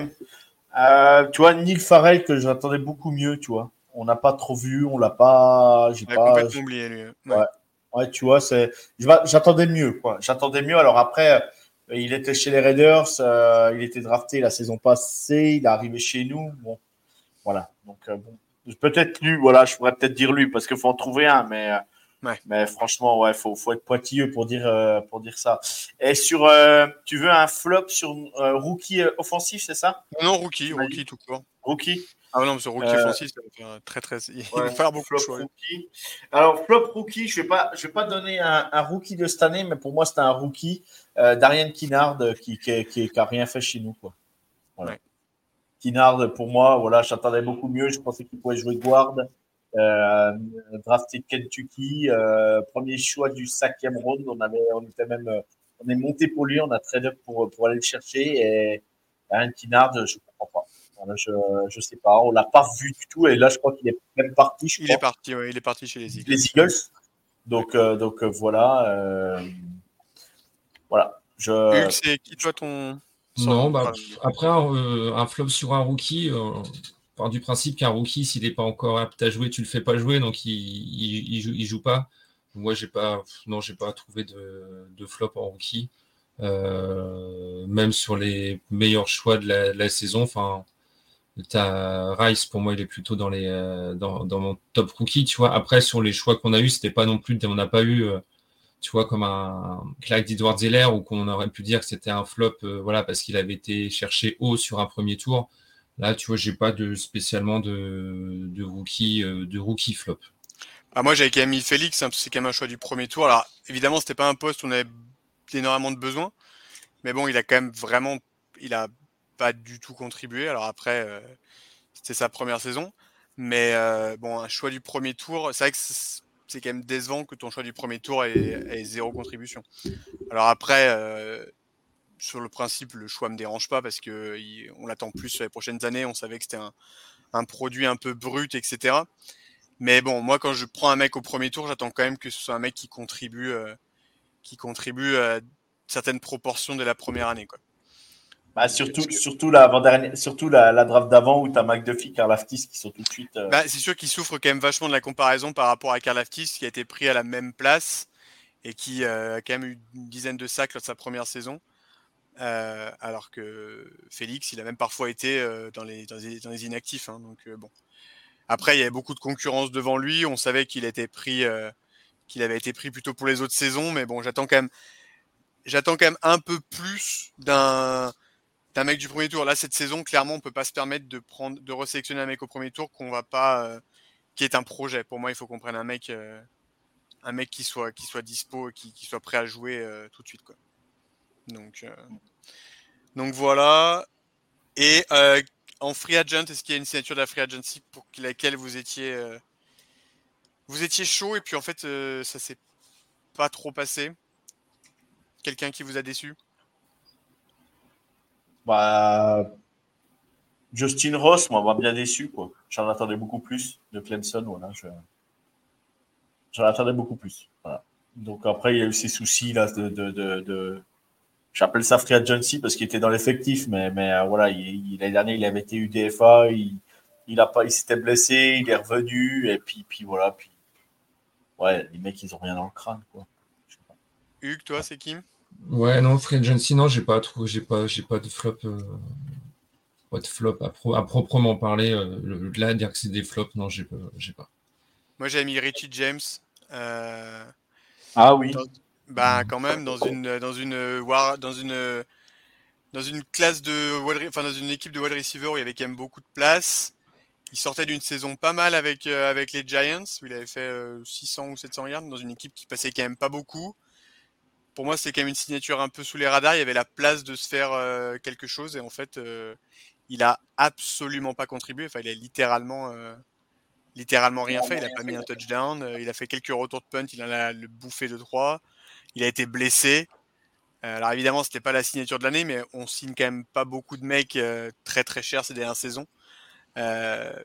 euh, tu vois, Neil Farrell que j'attendais beaucoup mieux, tu vois. On n'a pas trop vu, on l'a pas, j'ai pas. Complètement oublié lui. Ouais. ouais. tu vois, c'est, j'attendais mieux, quoi. J'attendais mieux. Alors après, il était chez les Raiders, euh, il était drafté la saison passée, il est arrivé chez nous. Bon, voilà. Donc bon, peut-être lui, voilà, je pourrais peut-être dire lui parce qu'il faut en trouver un, mais mais franchement, ouais, faut, faut être pointilleux pour dire, euh, pour dire ça. Et sur, euh, tu veux un flop sur euh, rookie offensif, c'est ça? Non, rookie, rookie tout court. Rookie? Ah non, mais sur rookie offensif, ça va faire très très. Il va faire beaucoup de choix. Rookie. Alors flop rookie, je vais pas, je vais pas donner un, un rookie de cette année, mais pour moi c'est un rookie, Darian Kinnard qui, qui, qui, qui, a rien fait chez nous, quoi. Voilà. Kinnard, pour moi, voilà, j'attendais beaucoup mieux. Je pensais qu'il pouvait jouer guard. Euh, drafté Kentucky, euh, premier choix du cinquième round. On avait, on était même, on est monté pour lui, on a tradé pour pour aller le chercher et un Kinard, je comprends pas. je, je sais pas, on l'a pas vu du tout et là je crois qu'il est même parti. il est parti, il est parti chez les Eagles. Les Eagles. Donc euh, donc voilà, euh, voilà. Je. C'est qui toi ton non, bah, après un, un, flop sur un rookie, du principe qu'un rookie, s'il n'est pas encore apte à jouer, tu le fais pas jouer, donc il, il, joue, pas. Moi, j'ai pas, non, j'ai pas trouvé de, flop en rookie. Euh, même sur les meilleurs choix de la, saison, enfin, Rice pour moi, il est plutôt dans les, euh, dans, mon top rookie, tu vois. Après, sur les choix qu'on a eu, c'était pas non plus, on n'a pas eu, euh, tu vois, comme un Clyde Edward Zeller ou qu'on aurait pu dire que c'était un flop, voilà, parce qu'il avait été cherché haut sur un premier tour. Là, tu vois, j'ai pas de spécialement de, rookie euh, de rookie flop. Ah, moi, j'avais quand même mis Félix, hein, c'est quand même un choix du premier tour. Alors, évidemment, c'était pas un poste où on avait énormément de besoins, mais bon, il a quand même vraiment, il a pas du tout contribué. Alors après, euh, c'était sa première saison, mais euh, bon, un choix du premier tour, c'est vrai que c'est quand même décevant que ton choix du premier tour ait zéro contribution. Alors après, sur le principe, le choix me dérange pas parce que on l'attend plus sur les prochaines années. On savait que c'était un, produit un peu brut, etc. Mais bon, moi, quand je prends un mec au premier tour, j'attends quand même que ce soit un mec qui contribue, euh, qui contribue à certaines proportions de la première année, quoi. Bah, surtout, surtout, la, surtout la, la draft d'avant où tu as McDuffie, Karlaftis qui sont tout de suite. Euh, bah, c'est sûr qu'il souffre quand même vachement de la comparaison par rapport à Karlaftis qui a été pris à la même place et qui euh, a quand même eu une dizaine de sacs lors de sa première saison. Euh, alors que Félix, il a même parfois été euh, dans, les, inactifs. Hein, donc euh, bon. Après, il y avait beaucoup de concurrence devant lui. On savait qu'il avait été pris plutôt pour les autres saisons, mais bon, j'attends quand même, un peu plus d'un mec du premier tour. Là, cette saison, clairement, on peut pas se permettre de resélectionner un mec au premier tour qu'on va pas, qui est un projet. Pour moi, il faut qu'on prenne un mec, un mec qui soit, qui soit dispo, qui, qui soit prêt à jouer tout de suite. Donc, euh, donc voilà. Et euh, en free agent, est-ce qu'il y a une signature de la free agency pour laquelle vous étiez, euh, vous étiez chaud et puis en fait ça s'est pas trop passé? Quelqu'un qui vous a déçu? Bah, Justin Ross, moi, m'a bien déçu. J'en attendais beaucoup plus de Clemson. Voilà, J'en attendais beaucoup plus. Donc après, il y a eu ces soucis là de j'appelle ça free agency parce qu'il était dans l'effectif, mais, mais euh, voilà, il, l'année dernière, il avait été UDFA, il, il a pas, il s'était blessé, il est revenu, et puis, puis voilà, puis ouais, les mecs, ils ont rien dans le crâne, quoi. Hugues, toi, c'est Kim? Ouais, non, Free Agency, non, j'ai pas trop, j'ai pas, j'ai pas de flop, euh, pas de flop à, proprement parler. Euh, là, dire que c'est des flops, non, j'ai pas, j'ai pas. Moi, j'ai mis Richie James. Euh, ah oui. Bah, quand même, dans une, dans une, dans une, dans une classe de, enfin, dans une équipe de wide receiver où il y avait quand même beaucoup de place. Il sortait d'une saison pas mal avec, avec les Giants, où il avait fait 600 ou 700 yards dans une équipe qui passait quand même pas beaucoup pour moi, c'est quand même une signature un peu sous les radars. Il y avait la place de se faire euh, quelque chose et en fait, euh, il a absolument pas contribué. Enfin, il a littéralement, euh, littéralement rien fait. Il a pas mis un touchdown. il a fait quelques retours de punt. Il en a le bouffé de trois. Il a été blessé. alors évidemment, c'était pas la signature de l'année, mais on signe quand même pas beaucoup de mecs très très chers ces dernières saisons.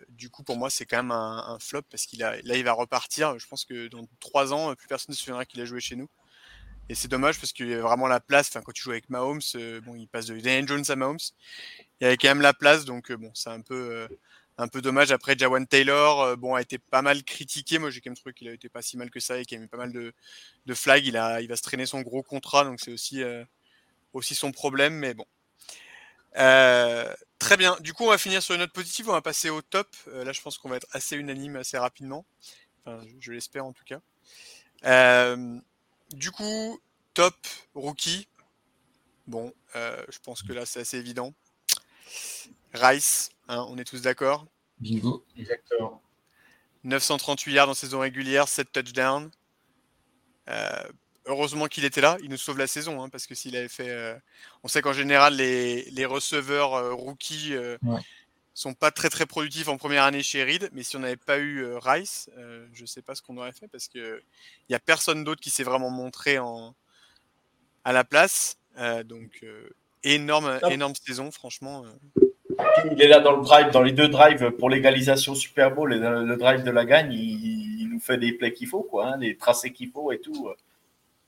du coup, pour moi, c'est quand même un, flop parce qu'il a, là, il va repartir. Je pense que dans trois ans, plus personne ne se souviendra qu'il a joué chez nous. Et c'est dommage parce qu'il y a vraiment la place. Enfin, quand tu joues avec Mahomes, euh, bon, il passe de Daniel Jones à Mahomes. Il y avait quand même la place, donc euh, bon, c'est un peu, euh, un peu dommage. Après, Jawan Taylor, bon, a été pas mal critiqué. Moi, j'ai quand même trouvé qu'il a été pas si mal que ça et qu'il a mis pas mal de, de flags. Il, va se traîner son gros contrat, donc c'est aussi, aussi son problème, mais bon. très bien. Du coup, on va finir sur une note positive. On va passer au top? là, je pense qu'on va être assez unanime assez rapidement. Enfin, je, l'espère en tout cas. Du coup, top rookie. Bon, euh, je pense que là, c'est assez évident. Rice, hein, on est tous d'accord Bingo. Exactement. 938 yards en saison régulière, 7 touchdowns. Euh, heureusement qu'il était là, il nous sauve la saison, hein, parce que s'il avait fait. Euh, on sait qu'en général, les, receveurs rookies sont pas très très productifs en première année chez Reed, mais si on n'avait pas eu euh, Rice, euh, je sais pas ce qu'on aurait fait parce que il y a personne d'autre qui s'est vraiment montré en à la place. Euh, donc énorme énorme saison franchement. Il est là dans le drive, dans les deux drives pour l'égalisation Super Bowl et le drive de la gagne, il, nous fait des plays qu'il faut quoi, hein, des tracés qu'il faut et tout.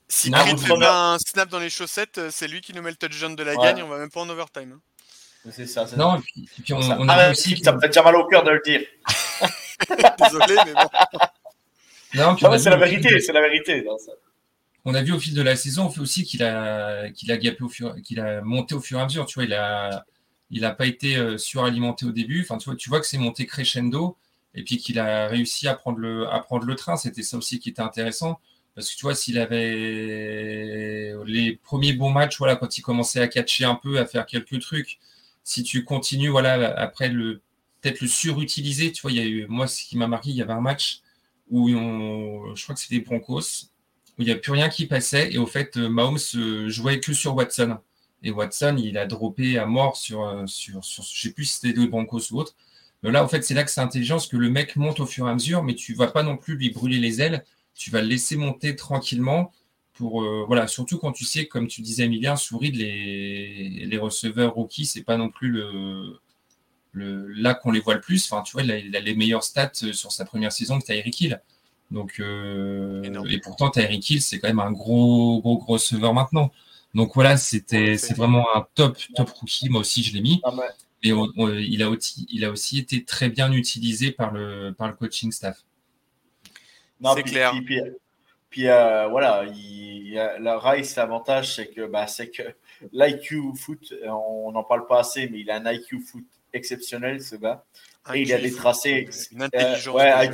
Si Creed fait un snap dans les chaussettes, c'est lui qui nous met le touchdown de la gagne, on va même pas en overtime. Hein. C'est ça. Non, et puis, on, on, a ah, aussi. Ça me fait déjà mal au cœur de le dire. Désolé, mais bon. Non, c'est la vérité, c'est la vérité. On a vu au fil de la saison on fait aussi qu'il a, qu'il a, au fur, qu'il a monté au fur et à mesure. Tu vois, il a, il a pas été euh, suralimenté au début. Enfin, tu vois, tu vois que c'est monté crescendo et puis qu'il a réussi à prendre le, train. C'était ça aussi qui était intéressant. Parce que tu vois, s'il avait les premiers bons matchs, voilà, quand il commençait à catcher un peu, à faire quelques trucs, si tu continues, voilà, après le peut-être le surutiliser, tu vois, il y a eu, moi, ce qui m'a marqué, il y avait un match où on, je crois que c'était Broncos, où il n'y a plus rien qui passait, et au fait, euh, Mahomes jouait que sur Watson. Et Watson, il a droppé à mort sur, euh, sur, sur je sais plus si c'était les Broncos ou autre. Mais là, en fait, c'est là que c'est intelligent, parce que le mec monte au fur et à mesure, mais tu vas pas non plus lui brûler les ailes, tu vas le laisser monter tranquillement, euh, voilà, surtout quand tu sais, comme tu disais, Emilien, souris les, les receveurs rookies, c'est pas non plus le, le là qu'on les voit le plus. Enfin, tu vois, il a, les meilleures stats sur sa première saison que Tyreek Hill. Donc, euh, et pourtant, Tyreek Hill, c'est quand même un gros, gros, gros receveur maintenant. Donc voilà, c'était, c'est vraiment un top, top rookie. Moi aussi, je l'ai mis. Et il, a aussi, il a aussi été très bien utilisé par le, par le coaching staff. C'est clair. Puis euh, voilà, il, la Rice, l'avantage, c'est que, bah, c'est que l'IQ foot, on n'en parle pas assez, mais il a un IQ foot exceptionnel, ce gars. Et il a des tracés. Une intelligence. ouais, ouais,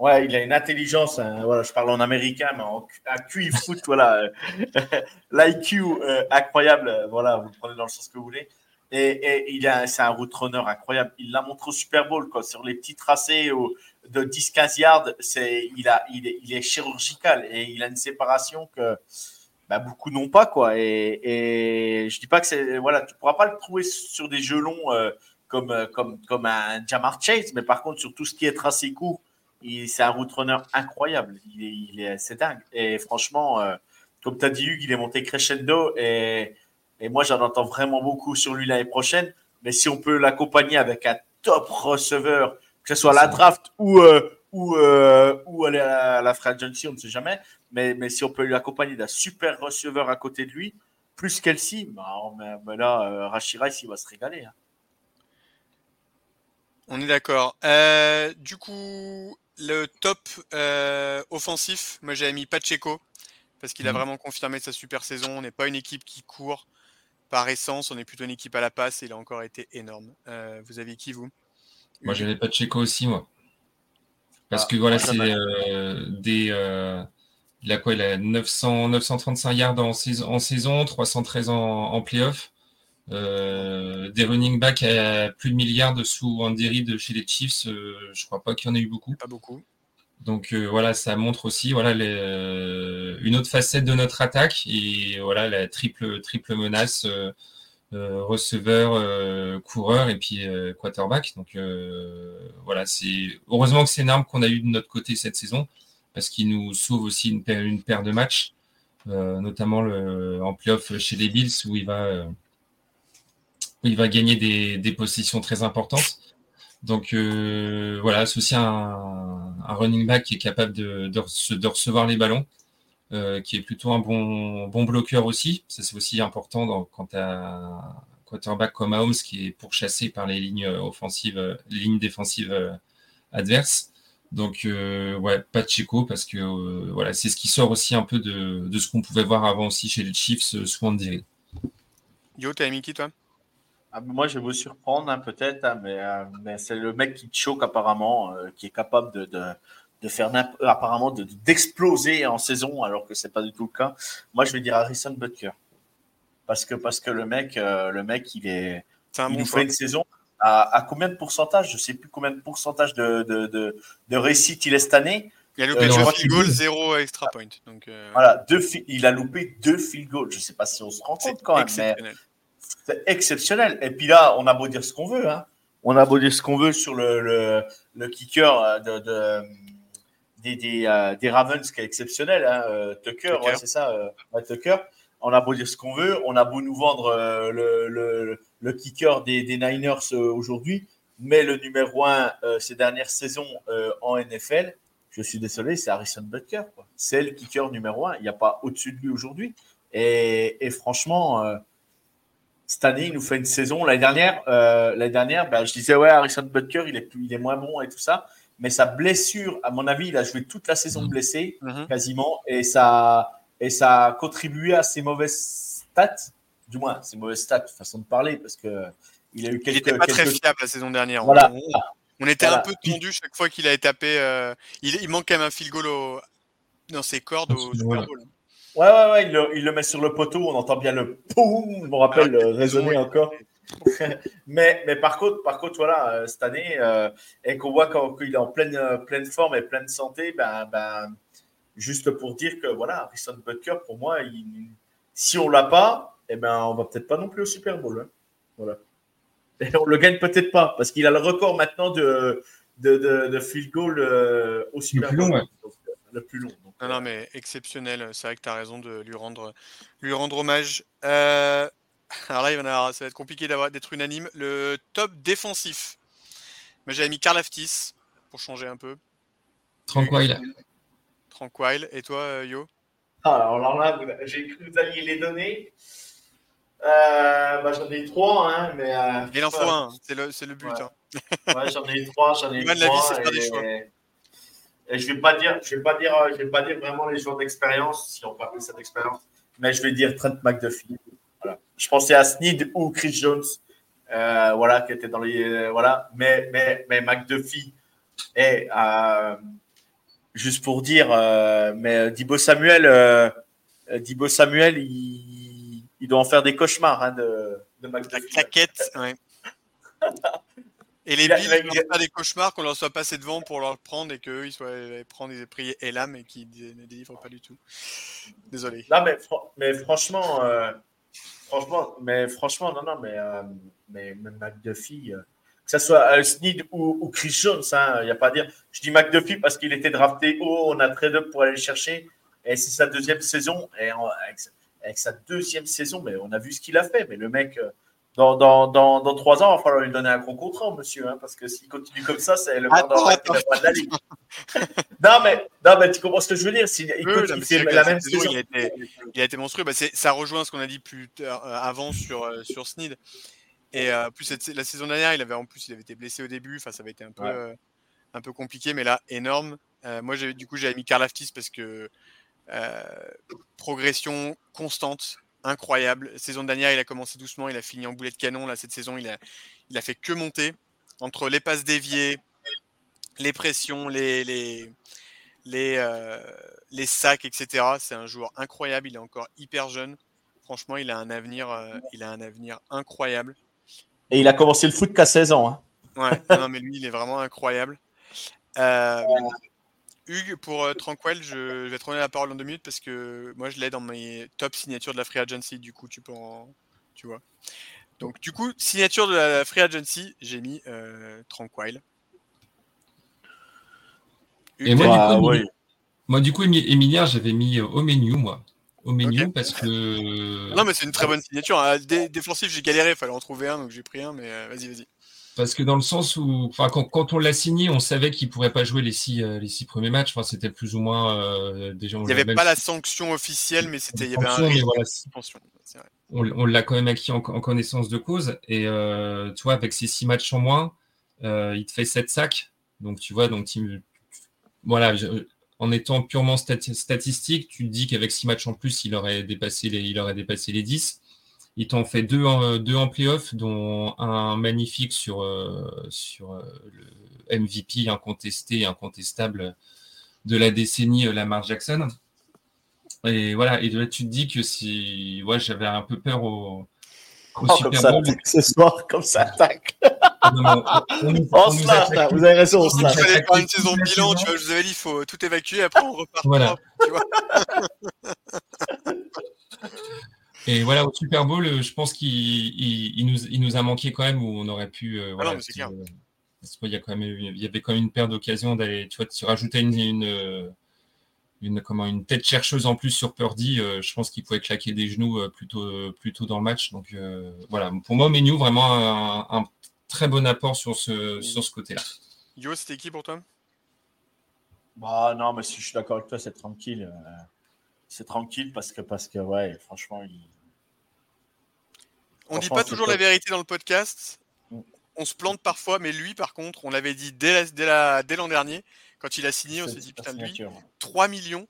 il a une intelligence. Hein, voilà, je parle en américain, mais en IQ foot, voilà. L'IQ euh, incroyable, voilà, vous le prenez dans le sens que vous voulez. Et, et il a, c'est un route runner incroyable. Il l'a montré au Super Bowl, quoi, sur les petits tracés de 10-15 yards. C'est, il, a, il, est, il est chirurgical et il a une séparation que bah, beaucoup n'ont pas, quoi. Et, et je dis pas que c'est, voilà, tu pourras pas le trouver sur des jeux longs euh, comme, euh, comme, comme un Jamar Chase, mais par contre, sur tout ce qui est tracé court, c'est un route runner incroyable. Il est, il est, c'est dingue. Et franchement, euh, comme tu as dit, Hugues, il est monté crescendo et et moi, j'en entends vraiment beaucoup sur lui l'année prochaine. Mais si on peut l'accompagner avec un top receveur, que ce soit à la draft ou, euh, ou, euh, ou aller à la, free agency, on ne sait jamais. Mais, mais si on peut lui accompagner d'un super receveur à côté de lui, plus Kelsey, bah, mais, là, Rice, il va se régaler. Hein. On est d'accord. Euh, du coup, le top offensif, moi j'avais mis Pacheco parce qu'il a mmh. vraiment confirmé sa super saison. On n'est pas une équipe qui court par essence, on est plutôt une équipe à la passe et il a encore été énorme. vous avez qui vous? Moi j'avais Pacheco aussi, moi. Parce ah, que voilà, c'est des il a quoi Il a 900, 935 yards en saison, en saison 313 en, en playoff. Euh, des running backs à plus de milliards sous Andy Reid chez les Chiefs, euh, je crois pas qu'il y en ait eu beaucoup. Pas beaucoup. Donc euh, voilà, ça montre aussi voilà les, une autre facette de notre attaque et voilà la triple triple menace receveur, coureur et puis quarterback. Donc voilà, c'est heureusement que c'est une arme qu'on a eu de notre côté cette saison parce qu'il nous sauve aussi une paire, une paire de matchs, notamment le, en playoff chez les Bills où il va, il va gagner des, des, positions très importantes. Donc euh, voilà, aussi un, un, running back qui est capable de, recevoir les ballons, euh, qui est plutôt un bon, bloqueur aussi. Ça c'est aussi important quand tu un quarterback comme Mahomes qui est pourchassé par les lignes offensives, les lignes défensives adverses. Donc, euh, ouais, pas de parce que euh, voilà, c'est ce qui sort aussi un peu de, ce qu'on pouvait voir avant aussi chez les Chiefs, euh, souvent de Yo, t'as mis qui toi? Ah, Moi, je vais vous surprendre hein, peut-être, hein, mais, mais c'est le mec qui choque apparemment, qui est capable de, de, de faire apparemment d'exploser en saison, alors que c'est pas du tout le cas. Moi, je vais dire Harrison Butker parce que parce que le mec, le mec, il est, il nous fait une saison à, combien de pourcentage? Je ne sais plus combien de pourcentage de, de, réussite il est cette année. Il a loupé euh, deux field goals, zéro extra point. Donc, euh... Voilà, deux il a loupé deux field goals. Je ne sais pas si on se rend compte quand même, mais c'est exceptionnel. Et puis là, on a beau dire ce qu'on veut. Hein. On a beau dire ce qu'on veut sur le, le, le kicker de, de des, des, euh, des, Ravens qui est exceptionnel. Hein. Euh, Tucker, Tucker. Ouais, c'est ça, euh, Tucker on a beau dire ce qu'on veut, on a beau nous vendre euh, le, le, kicker des, des Niners euh, aujourd'hui, mais le numéro un euh, ces dernières saisons en NFL, je suis désolé, c'est Harrison Butker. C'est le kicker numéro un. Il n'y a pas au-dessus de lui aujourd'hui. Et, et, franchement, cette année, il nous fait une saison. L'année dernière, l'année dernière ben, je disais, ouais, Harrison Butker, il est, plus, il est moins bon et tout ça. Mais sa blessure, à mon avis, il a joué toute la saison mmh. blessé, mmh. quasiment. Et ça et ça a contribué à ses mauvaises stats, du moins ses mauvaises stats, façon de parler, parce que il a eu quelques. Il n'était pas très fiable la saison dernière. Voilà. On, était un peu tendu chaque fois qu'il a tapé. Euh, il, il, manque quand même un field goal dans ses cordes au Super Bowl. Ouais, ouais, ouais, il le, il le, met sur le poteau, on entend bien le poum, je me rappelle ah, résonner encore. mais, mais par contre, par contre, voilà, euh, cette année, euh, et qu'on voit qu'il est en pleine, pleine forme et pleine santé, ben, ben, Juste pour dire que voilà, Harrison Butker, pour moi, si on l'a pas, eh ben, on va peut-être pas non plus au Super Bowl. Hein. Voilà. Et on le gagne peut-être pas parce qu'il a le record maintenant de, de, de, field goal euh, au Super Bowl. Le plus long. Non, non, euh, mais exceptionnel. C'est vrai que tu as raison de lui rendre, lui rendre hommage. Euh, alors là, il va ça va être compliqué d'être unanime. Le top défensif. Mais j'avais mis Karl Aftis pour changer un peu. Tranquille. Tranquille. Et toi, euh, Yo? Ah, Alors là, j'ai cru que vous alliez les donner. Euh, bah, j'en ai trois, hein, mais. Euh, Il en faut un, c'est le, le, but. Ouais, hein. ouais j'en ai trois, j'en ai trois. La vie, et, des choix. Et je vais pas dire, je vais pas dire, je vais pas dire vraiment les joueurs d'expérience, si on parle de cette expérience, mais je vais dire Trent McDuffie. Voilà. Je pensais à Sneed ou Chris Jones, euh, voilà, qui était dans les, voilà, mais mais mais McDuffie est juste pour dire, euh, mais Dibo Samuel, euh, Dibo Samuel, il, il, doit en faire des cauchemars hein, de, de La claquette, ouais. Et les Bills, ils n'ont pas des cauchemars qu'on leur soit passé devant pour leur prendre et qu'eux, ils soient prendre, ils aient pris Elam et qu'ils ne délivrent pas du tout. Désolé. Non, mais, mais franchement, euh, franchement, mais franchement, non, non, mais, euh, mais, mais McDuffie, euh, que ce soit euh, Sneed ou, Chris Jones, il hein, n'y a pas à dire. Je dis McDuffie parce qu'il était drafté haut, on a trade up pour aller le chercher. Et c'est sa deuxième saison. Et avec, sa deuxième saison, mais on a vu ce qu'il a fait. Mais le mec, euh, dans, dans, dans, dans, trois ans, il va falloir lui donner un gros contrat, monsieur. Hein, parce que s'il continue comme ça, c'est le monde de la ligue. non, mais, non, mais tu comprends ce que je veux dire? il, fait la même saison, Il a été, il a été monstrueux. Bah, ça rejoint ce qu'on a dit plus tard, euh, avant sur, sur Sneed. Et plus la saison dernière, il avait en plus il avait été blessé au début. Enfin, ça avait été un peu un peu compliqué, mais là, énorme. moi, du coup, j'avais mis Karl Aftis parce que progression constante, incroyable. Saison dernière, il a commencé doucement, il a fini en boulet de canon. Là, cette saison, il a, il a fait que monter entre les passes déviées, les pressions, les, les, les, les sacs, etc. C'est un joueur incroyable. Il est encore hyper jeune. Franchement, il a un avenir, il a un avenir incroyable. Et il a commencé le foot qu'à 16 ans. Hein. Ouais, non, mais lui, il est vraiment incroyable. Euh, Hugues, pour euh, Tranquil, je, vais te donner la parole en deux minutes parce que moi, je l'ai dans mes top signatures de la Free Agency. Du coup, tu peux en. Tu vois. Donc, du coup, signature de la Free Agency, j'ai mis euh, Tranquil. Et moi, du coup, oui. moi, du coup, Emilia, j'avais mis au menu, moi. Au menu, parce que. Non, mais c'est une très bonne signature. Hein. défensif, j'ai galéré, il fallait en trouver un, donc j'ai pris un, mais euh, vas-y, vas-y. Parce que dans le sens où, enfin, quand, on l'a signé, on savait qu'il pourrait pas jouer les six, euh, les six premiers matchs. Enfin, c'était plus ou moins euh, déjà. Il n'y avait pas la sanction officielle, mais c'était il y avait un risque On, l'a quand même acquis en, connaissance de cause. Et euh, tu vois, avec ces six matchs en moins, il te fait sept sacs. Donc tu vois, donc voilà, en étant purement statistique, tu te dis qu'avec six matchs en plus, il aurait dépassé les, il aurait dépassé les 10. Il t'en fait deux en, deux en playoff, dont un magnifique sur, euh, sur euh, le MVP incontesté et incontestable de la décennie euh, Lamar Jackson. Et voilà, et là tu te dis que si ouais, j'avais un peu peur au, au oh, Super Bowl. ce soir, comme ça attaque. Ah, on, vous avez raison, on se lâche. faire une saison bilan, tu vois, je vous avais dit, il faut tout évacuer, après on repart. Voilà. Tu vois Et voilà, au Super Bowl, euh, je pense qu'il il, nous, il nous, a manqué quand même où on aurait pu. Euh, ah voilà, c'est clair. il, y a quand même, il y avait quand même une paire d'occasions d'aller, tu vois, tu rajoutais une, une, une, comment, une tête chercheuse en plus sur Purdy. Euh, je pense qu'il pouvait claquer des genoux plutôt, plutôt dans le match. Donc voilà, pour moi, Menu, vraiment un, très bon apport sur ce, sur ce côté-là. Yo, c'était qui pour toi? Bah, Non, mais si je suis d'accord avec toi, c'est tranquille c'est tranquille parce que, parce que ouais, franchement, il, on dit pas toujours la vérité dans le podcast. Mm. On se plante parfois, mais lui, par contre, on l'avait dit dès, l'an dernier, quand il a signé, on s'est dit, putain, lui, 3 millions.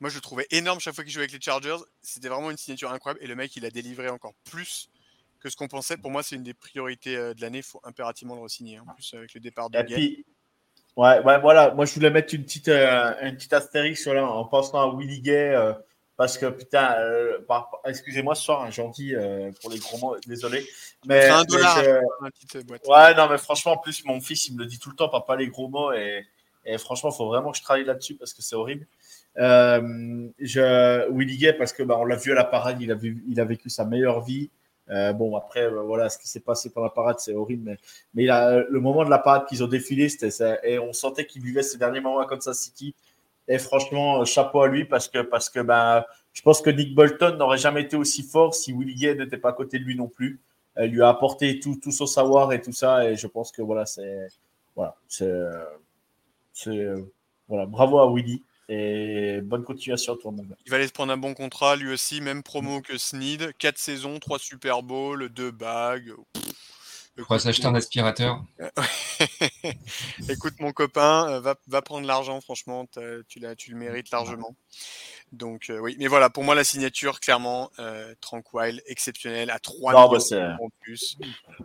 Moi, je le trouvais énorme chaque fois qu'il jouait avec les Chargers. C'était vraiment une signature incroyable. Et le mec, il a délivré encore plus que ce qu'on pensait. Pour moi, c'est une des priorités euh, de l'année. Il faut impérativement le re-signer. En plus, avec le départ de. Ouais, ouais, voilà. Moi, je voulais mettre une petite, euh, une petite astérix là, en pensant à Willie Gay. Euh, parce que putain, euh, excusez-moi ce soir, hein, gentil euh, pour les gros mots, désolé. Mais, un dollar, ouais, non, mais franchement, en plus, mon fils, il me le dit tout le temps, papa, les gros mots, et, et franchement, il faut vraiment que je travaille là-dessus parce que c'est horrible. Je, Willy Gay, parce que bah, on l'a vu à la parade, il a, vu, il a vécu sa meilleure vie. Euh, bon, après, bah, voilà, ce qui s'est passé pendant la parade, c'est horrible, mais, il le moment de la parade qu'ils ont défilé, c'était et on sentait qu'il vivait ces derniers moments à Kansas City. Et franchement, chapeau à lui parce que, parce que ben, je pense que Nick Bolton n'aurait jamais été aussi fort si Willie Gay n'était pas à côté de lui non plus. Elle lui a apporté tout, tout son savoir et tout ça. Et je pense que voilà, c'est. Voilà, c'est. Voilà, bravo à Willy et bonne continuation à toi, mon gars. Il va aller se prendre un bon contrat, lui aussi, même promo que Sneed. 4 saisons, 3 Super Bowls, 2 bagues. Il va s'acheter un aspirateur. Écoute, mon copain, euh, va, va prendre l'argent, franchement, tu, tu le mérites largement. Donc, euh, oui, mais voilà, pour moi, la signature, clairement, euh, Tranquil, exceptionnelle, à 3 non, bah, en plus.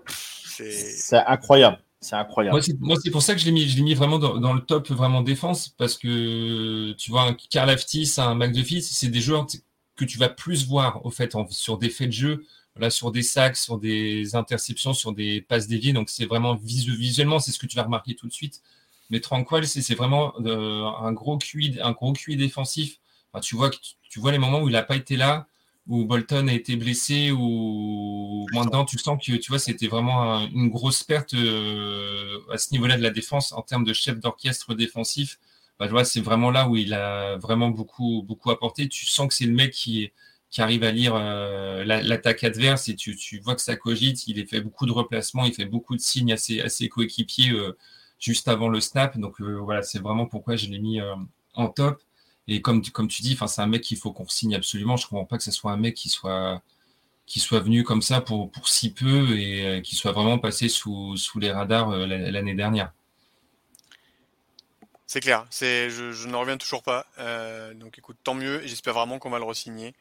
C'est incroyable. C'est incroyable. Moi, c'est pour ça que je l'ai mis, mis vraiment dans, le top, vraiment défense, parce que tu vois, un Karl Aftis, un McDuffie, c'est des joueurs que tu vas plus voir, au fait, sur des faits de jeu sur des sacs, sur des interceptions, sur des passes déviées. Donc, c'est vraiment visuellement, c'est ce que tu vas remarquer tout de suite. Mais Tranquil, c'est vraiment euh, un, gros QI, un gros QI défensif. tu, vois, tu vois les moments où il n'a pas été là, où Bolton a été blessé, ou maintenant tu sens que tu vois, c'était vraiment une grosse perte euh, à ce niveau-là de la défense en termes de chef d'orchestre défensif. Bah, vois, c'est vraiment là où il a vraiment beaucoup, beaucoup apporté. Tu sens que c'est le mec qui qui arrive à lire euh, l'attaque adverse et tu, vois que ça cogite. Il fait beaucoup de replacements, il fait beaucoup de signes à ses, coéquipiers euh, juste avant le snap. Donc euh, voilà, c'est vraiment pourquoi je l'ai mis en top. Et comme, tu dis, c'est un mec qu'il faut qu'on signe absolument. Je ne comprends pas que ce soit un mec qui soit, venu comme ça pour, si peu et qui soit vraiment passé sous, les radars l'année dernière. C'est clair, je, n'en reviens toujours pas. Euh, donc écoute, tant mieux, j'espère vraiment qu'on va le re-signer.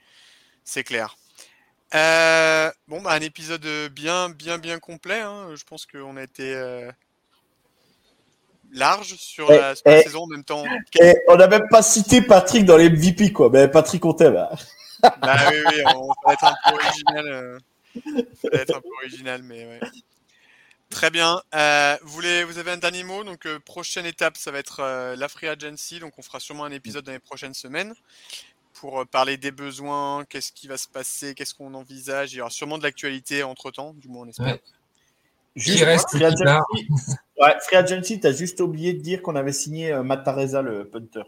C'est clair. Euh, bon, bah, un épisode bien, bien, bien complet. hein. Je pense qu'on a été euh, large sur Eh, la, sur la eh, saison en même temps. Et on n'a même pas cité Patrick dans les MVP, quoi. Mais Patrick, on t'aime. hein. Bah oui, oui, on va être un peu original. euh, être un peu original, mais ouais. Très bien. Euh, vous, voulez, vous avez un dernier mot? Donc, euh, prochaine étape, ça va être euh, la Free Agency. Donc, on fera sûrement un épisode dans les prochaines semaines pour euh, parler des besoins, qu'est-ce qui va se passer, qu'est-ce qu'on envisage. Il y aura sûrement de l'actualité entre temps, du moins on espère. Ouais. Juste, reste, Free. Agency, ouais, Free Agency, t'as juste oublié de dire qu'on avait signé euh, Matt Tareza, le punter.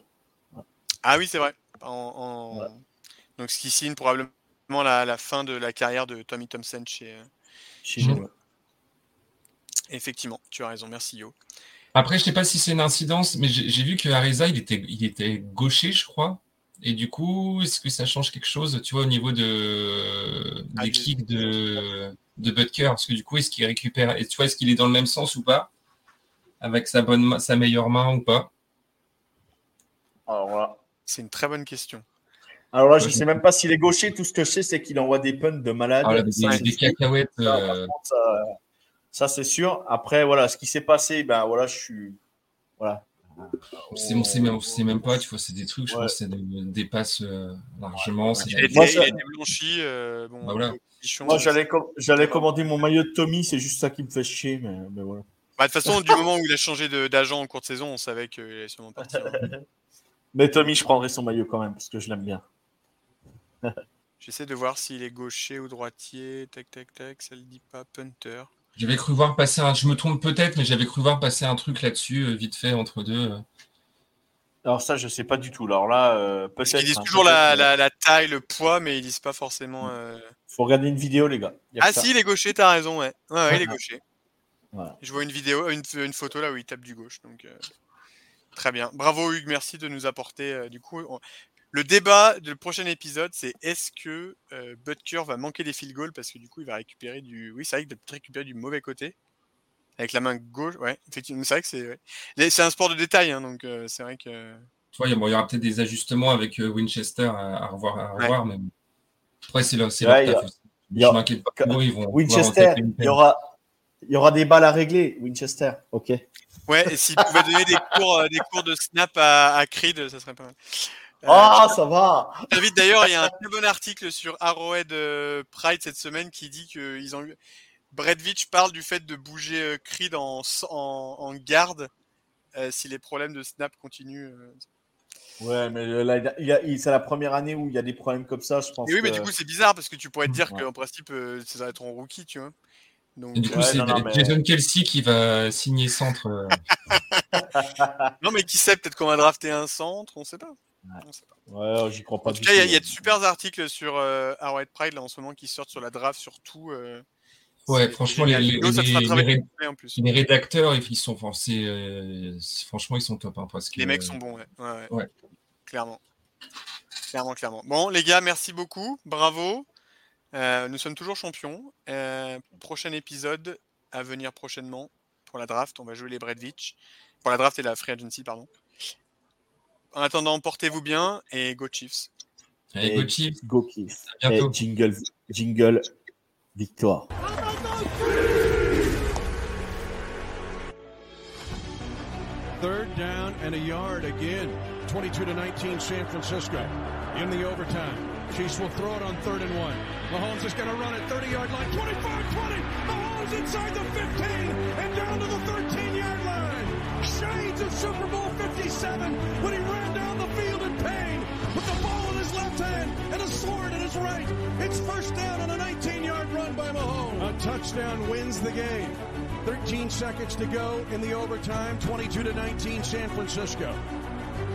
Ah oui, c'est vrai. En, en- Ouais. Donc, ce qui signe probablement la, la fin de la carrière de Tommy Thompson chez. euh, Chez nous. Effectivement, tu as raison. Merci Yo. Après, je sais pas si c'est une incidence, mais j'ai j'ai vu que Areza, il était, il était gaucher, je crois. Et du coup, est-ce que ça change quelque chose, tu vois, au niveau de, Ah, des kicks de, de Butker? Parce que du coup, est-ce qu'il récupère, et tu vois, est-ce qu'il est dans le même sens ou pas? Avec sa bonne main- sa meilleure main ou pas? Alors là, C'est une très bonne question. alors là je Ouais, sais même pas s'il est gaucher. Tout ce que je sais, c'est qu'il envoie des punts de malade. Ah, là, des, Ça, cacahuètes. Euh, contre, ça, ça, c'est sûr. Après, voilà, ce qui s'est passé, ben voilà, je suis. Voilà. C'est on sait même, on sait même pas, tu vois, c'est des trucs, je Ouais. pense, que ça dé- dépasse euh, largement. c'est Il a des- été, Moi, il ça- a été blanchi. euh, bon, Bah voilà. Bichon, Moi, euh, j'allais com- j'allais commander mon maillot de Tommy, c'est juste ça qui me fait chier, mais, mais voilà. Bah, de toute façon, du moment où il a changé d'agent en cours de saison, on savait qu'il allait sûrement partir. Mais Tommy, je prendrai son maillot quand même, parce que je l'aime bien. J'essaie de voir s'il est gaucher ou droitier. Tac, tac, tac. Ça le dit pas. Punter. J'avais cru voir passer un, je me trompe peut-être, mais j'avais cru voir passer un truc là-dessus, euh, vite fait, entre deux. euh. Alors ça, je sais pas du tout. Alors là, euh, peut-être. qu'ils disent hein, toujours la, mais la- la taille, le poids, mais ils disent pas forcément. euh, Faut regarder une vidéo, les gars. Ah ça. si, il est gaucher, t'as raison, ouais. Ouais, ouais, il est gaucher. Voilà. Je vois une vidéo, une, une photo là où il tape du gauche. Donc, euh, très bien. Bravo Hugues, merci de nous apporter. euh, du coup, on- le débat du prochain épisode, c'est est-ce que euh, Butker va manquer des field goals parce que du coup, il va récupérer du. Oui, c'est vrai qu'il va peut-être récupérer du mauvais côté. Avec la main gauche, ouais, effectivement. C'est vrai que c'est. ouais. Les- C'est un sport de détail, hein, donc euh, c'est vrai que. Tu vois, il y bon, aura peut-être des ajustements avec euh, Winchester à, à revoir, à Ouais. revoir, mais bon. après, c'est leur, c'est Ouais, leur il y ils vont Winchester, il y aura, il y aura des balles à régler. Winchester, ok. Ouais, et s'il pouvait donner des cours, euh, des cours de snap à, à Creed, ça serait pas mal. Euh, Ah, ça va. T'invite d'ailleurs, il y a un très bon article sur Arrowhead euh, Pride cette semaine qui dit que ils ont eu. Bredvich parle du fait de bouger euh, Creed en, en, en garde euh, si les problèmes de snap continuent. euh. Ouais, mais euh, là, c'est la première année où il y a des problèmes comme ça, je pense. Et oui, mais que- du coup, c'est bizarre parce que tu pourrais te dire Ouais. qu'en principe, euh, ça va être en rookie, tu vois. Donc, du coup, Ouais, c'est mais- Jason Kelsey qui va signer centre. non, mais qui sait, peut-être qu'on va drafter un centre, on sait pas. Ouais. Pas. Ouais, j'y crois pas. En tout cas, il y, a- il y a hein. de super articles sur euh, Arrowhead Pride là en ce moment qui sortent sur la draft, surtout. euh, Ouais, franchement, les- les- les- travailler les- complet, en plus. les rédacteurs, ils sont forcés. euh, franchement, ils sont top. hein, parce que, Les mecs sont bons, ouais. Ouais, ouais. Ouais. Clairement. Clairement, clairement. Bon, les gars, merci beaucoup. Bravo. Euh, nous sommes toujours champions. Euh, prochain épisode à venir prochainement pour la draft. On va jouer les Bredvich. Pour la draft et la Free Agency, pardon. En attendant, portez-vous bien et go Chiefs. Allez, Et go Chiefs. Go. Et jingle, jingle, victoire. Third down and a yard again. 22 to 19 San Francisco. In the overtime. Chiefs will throw it on third and one. Mahomes is going to run it 30 yard line. 25 20. Mahomes inside the 15 and down to the 13 yard line. Shades of Super Bowl 57 when he ran with the ball in his left hand and a sword in his right. It's first down on a 19 yard run by Mahomes. A touchdown wins the game. 13 seconds to go in the overtime. 22 to 19 San Francisco.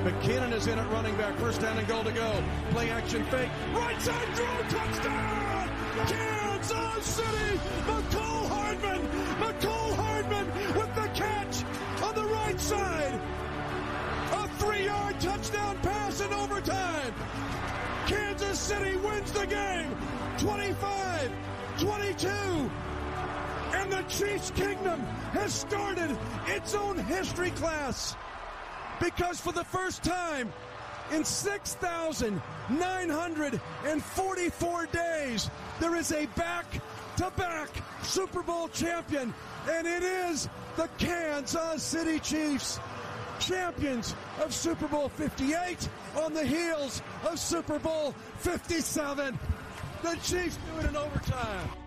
McKinnon is in at running back. First down and goal to go. Play action fake. Right side throw. Touchdown. Kansas City. McCall Hardman. McCall Hardman with the catch on the right side. A three-yard touchdown pass in overtime. Kansas City wins the game. 25, 22. And the Chiefs Kingdom has started its own history class. because for the first time in 6,944 days, there is a back to back Super Bowl champion, and it is the Kansas City Chiefs, champions of Super Bowl 58 on the heels of Super Bowl 57. The Chiefs do it in overtime.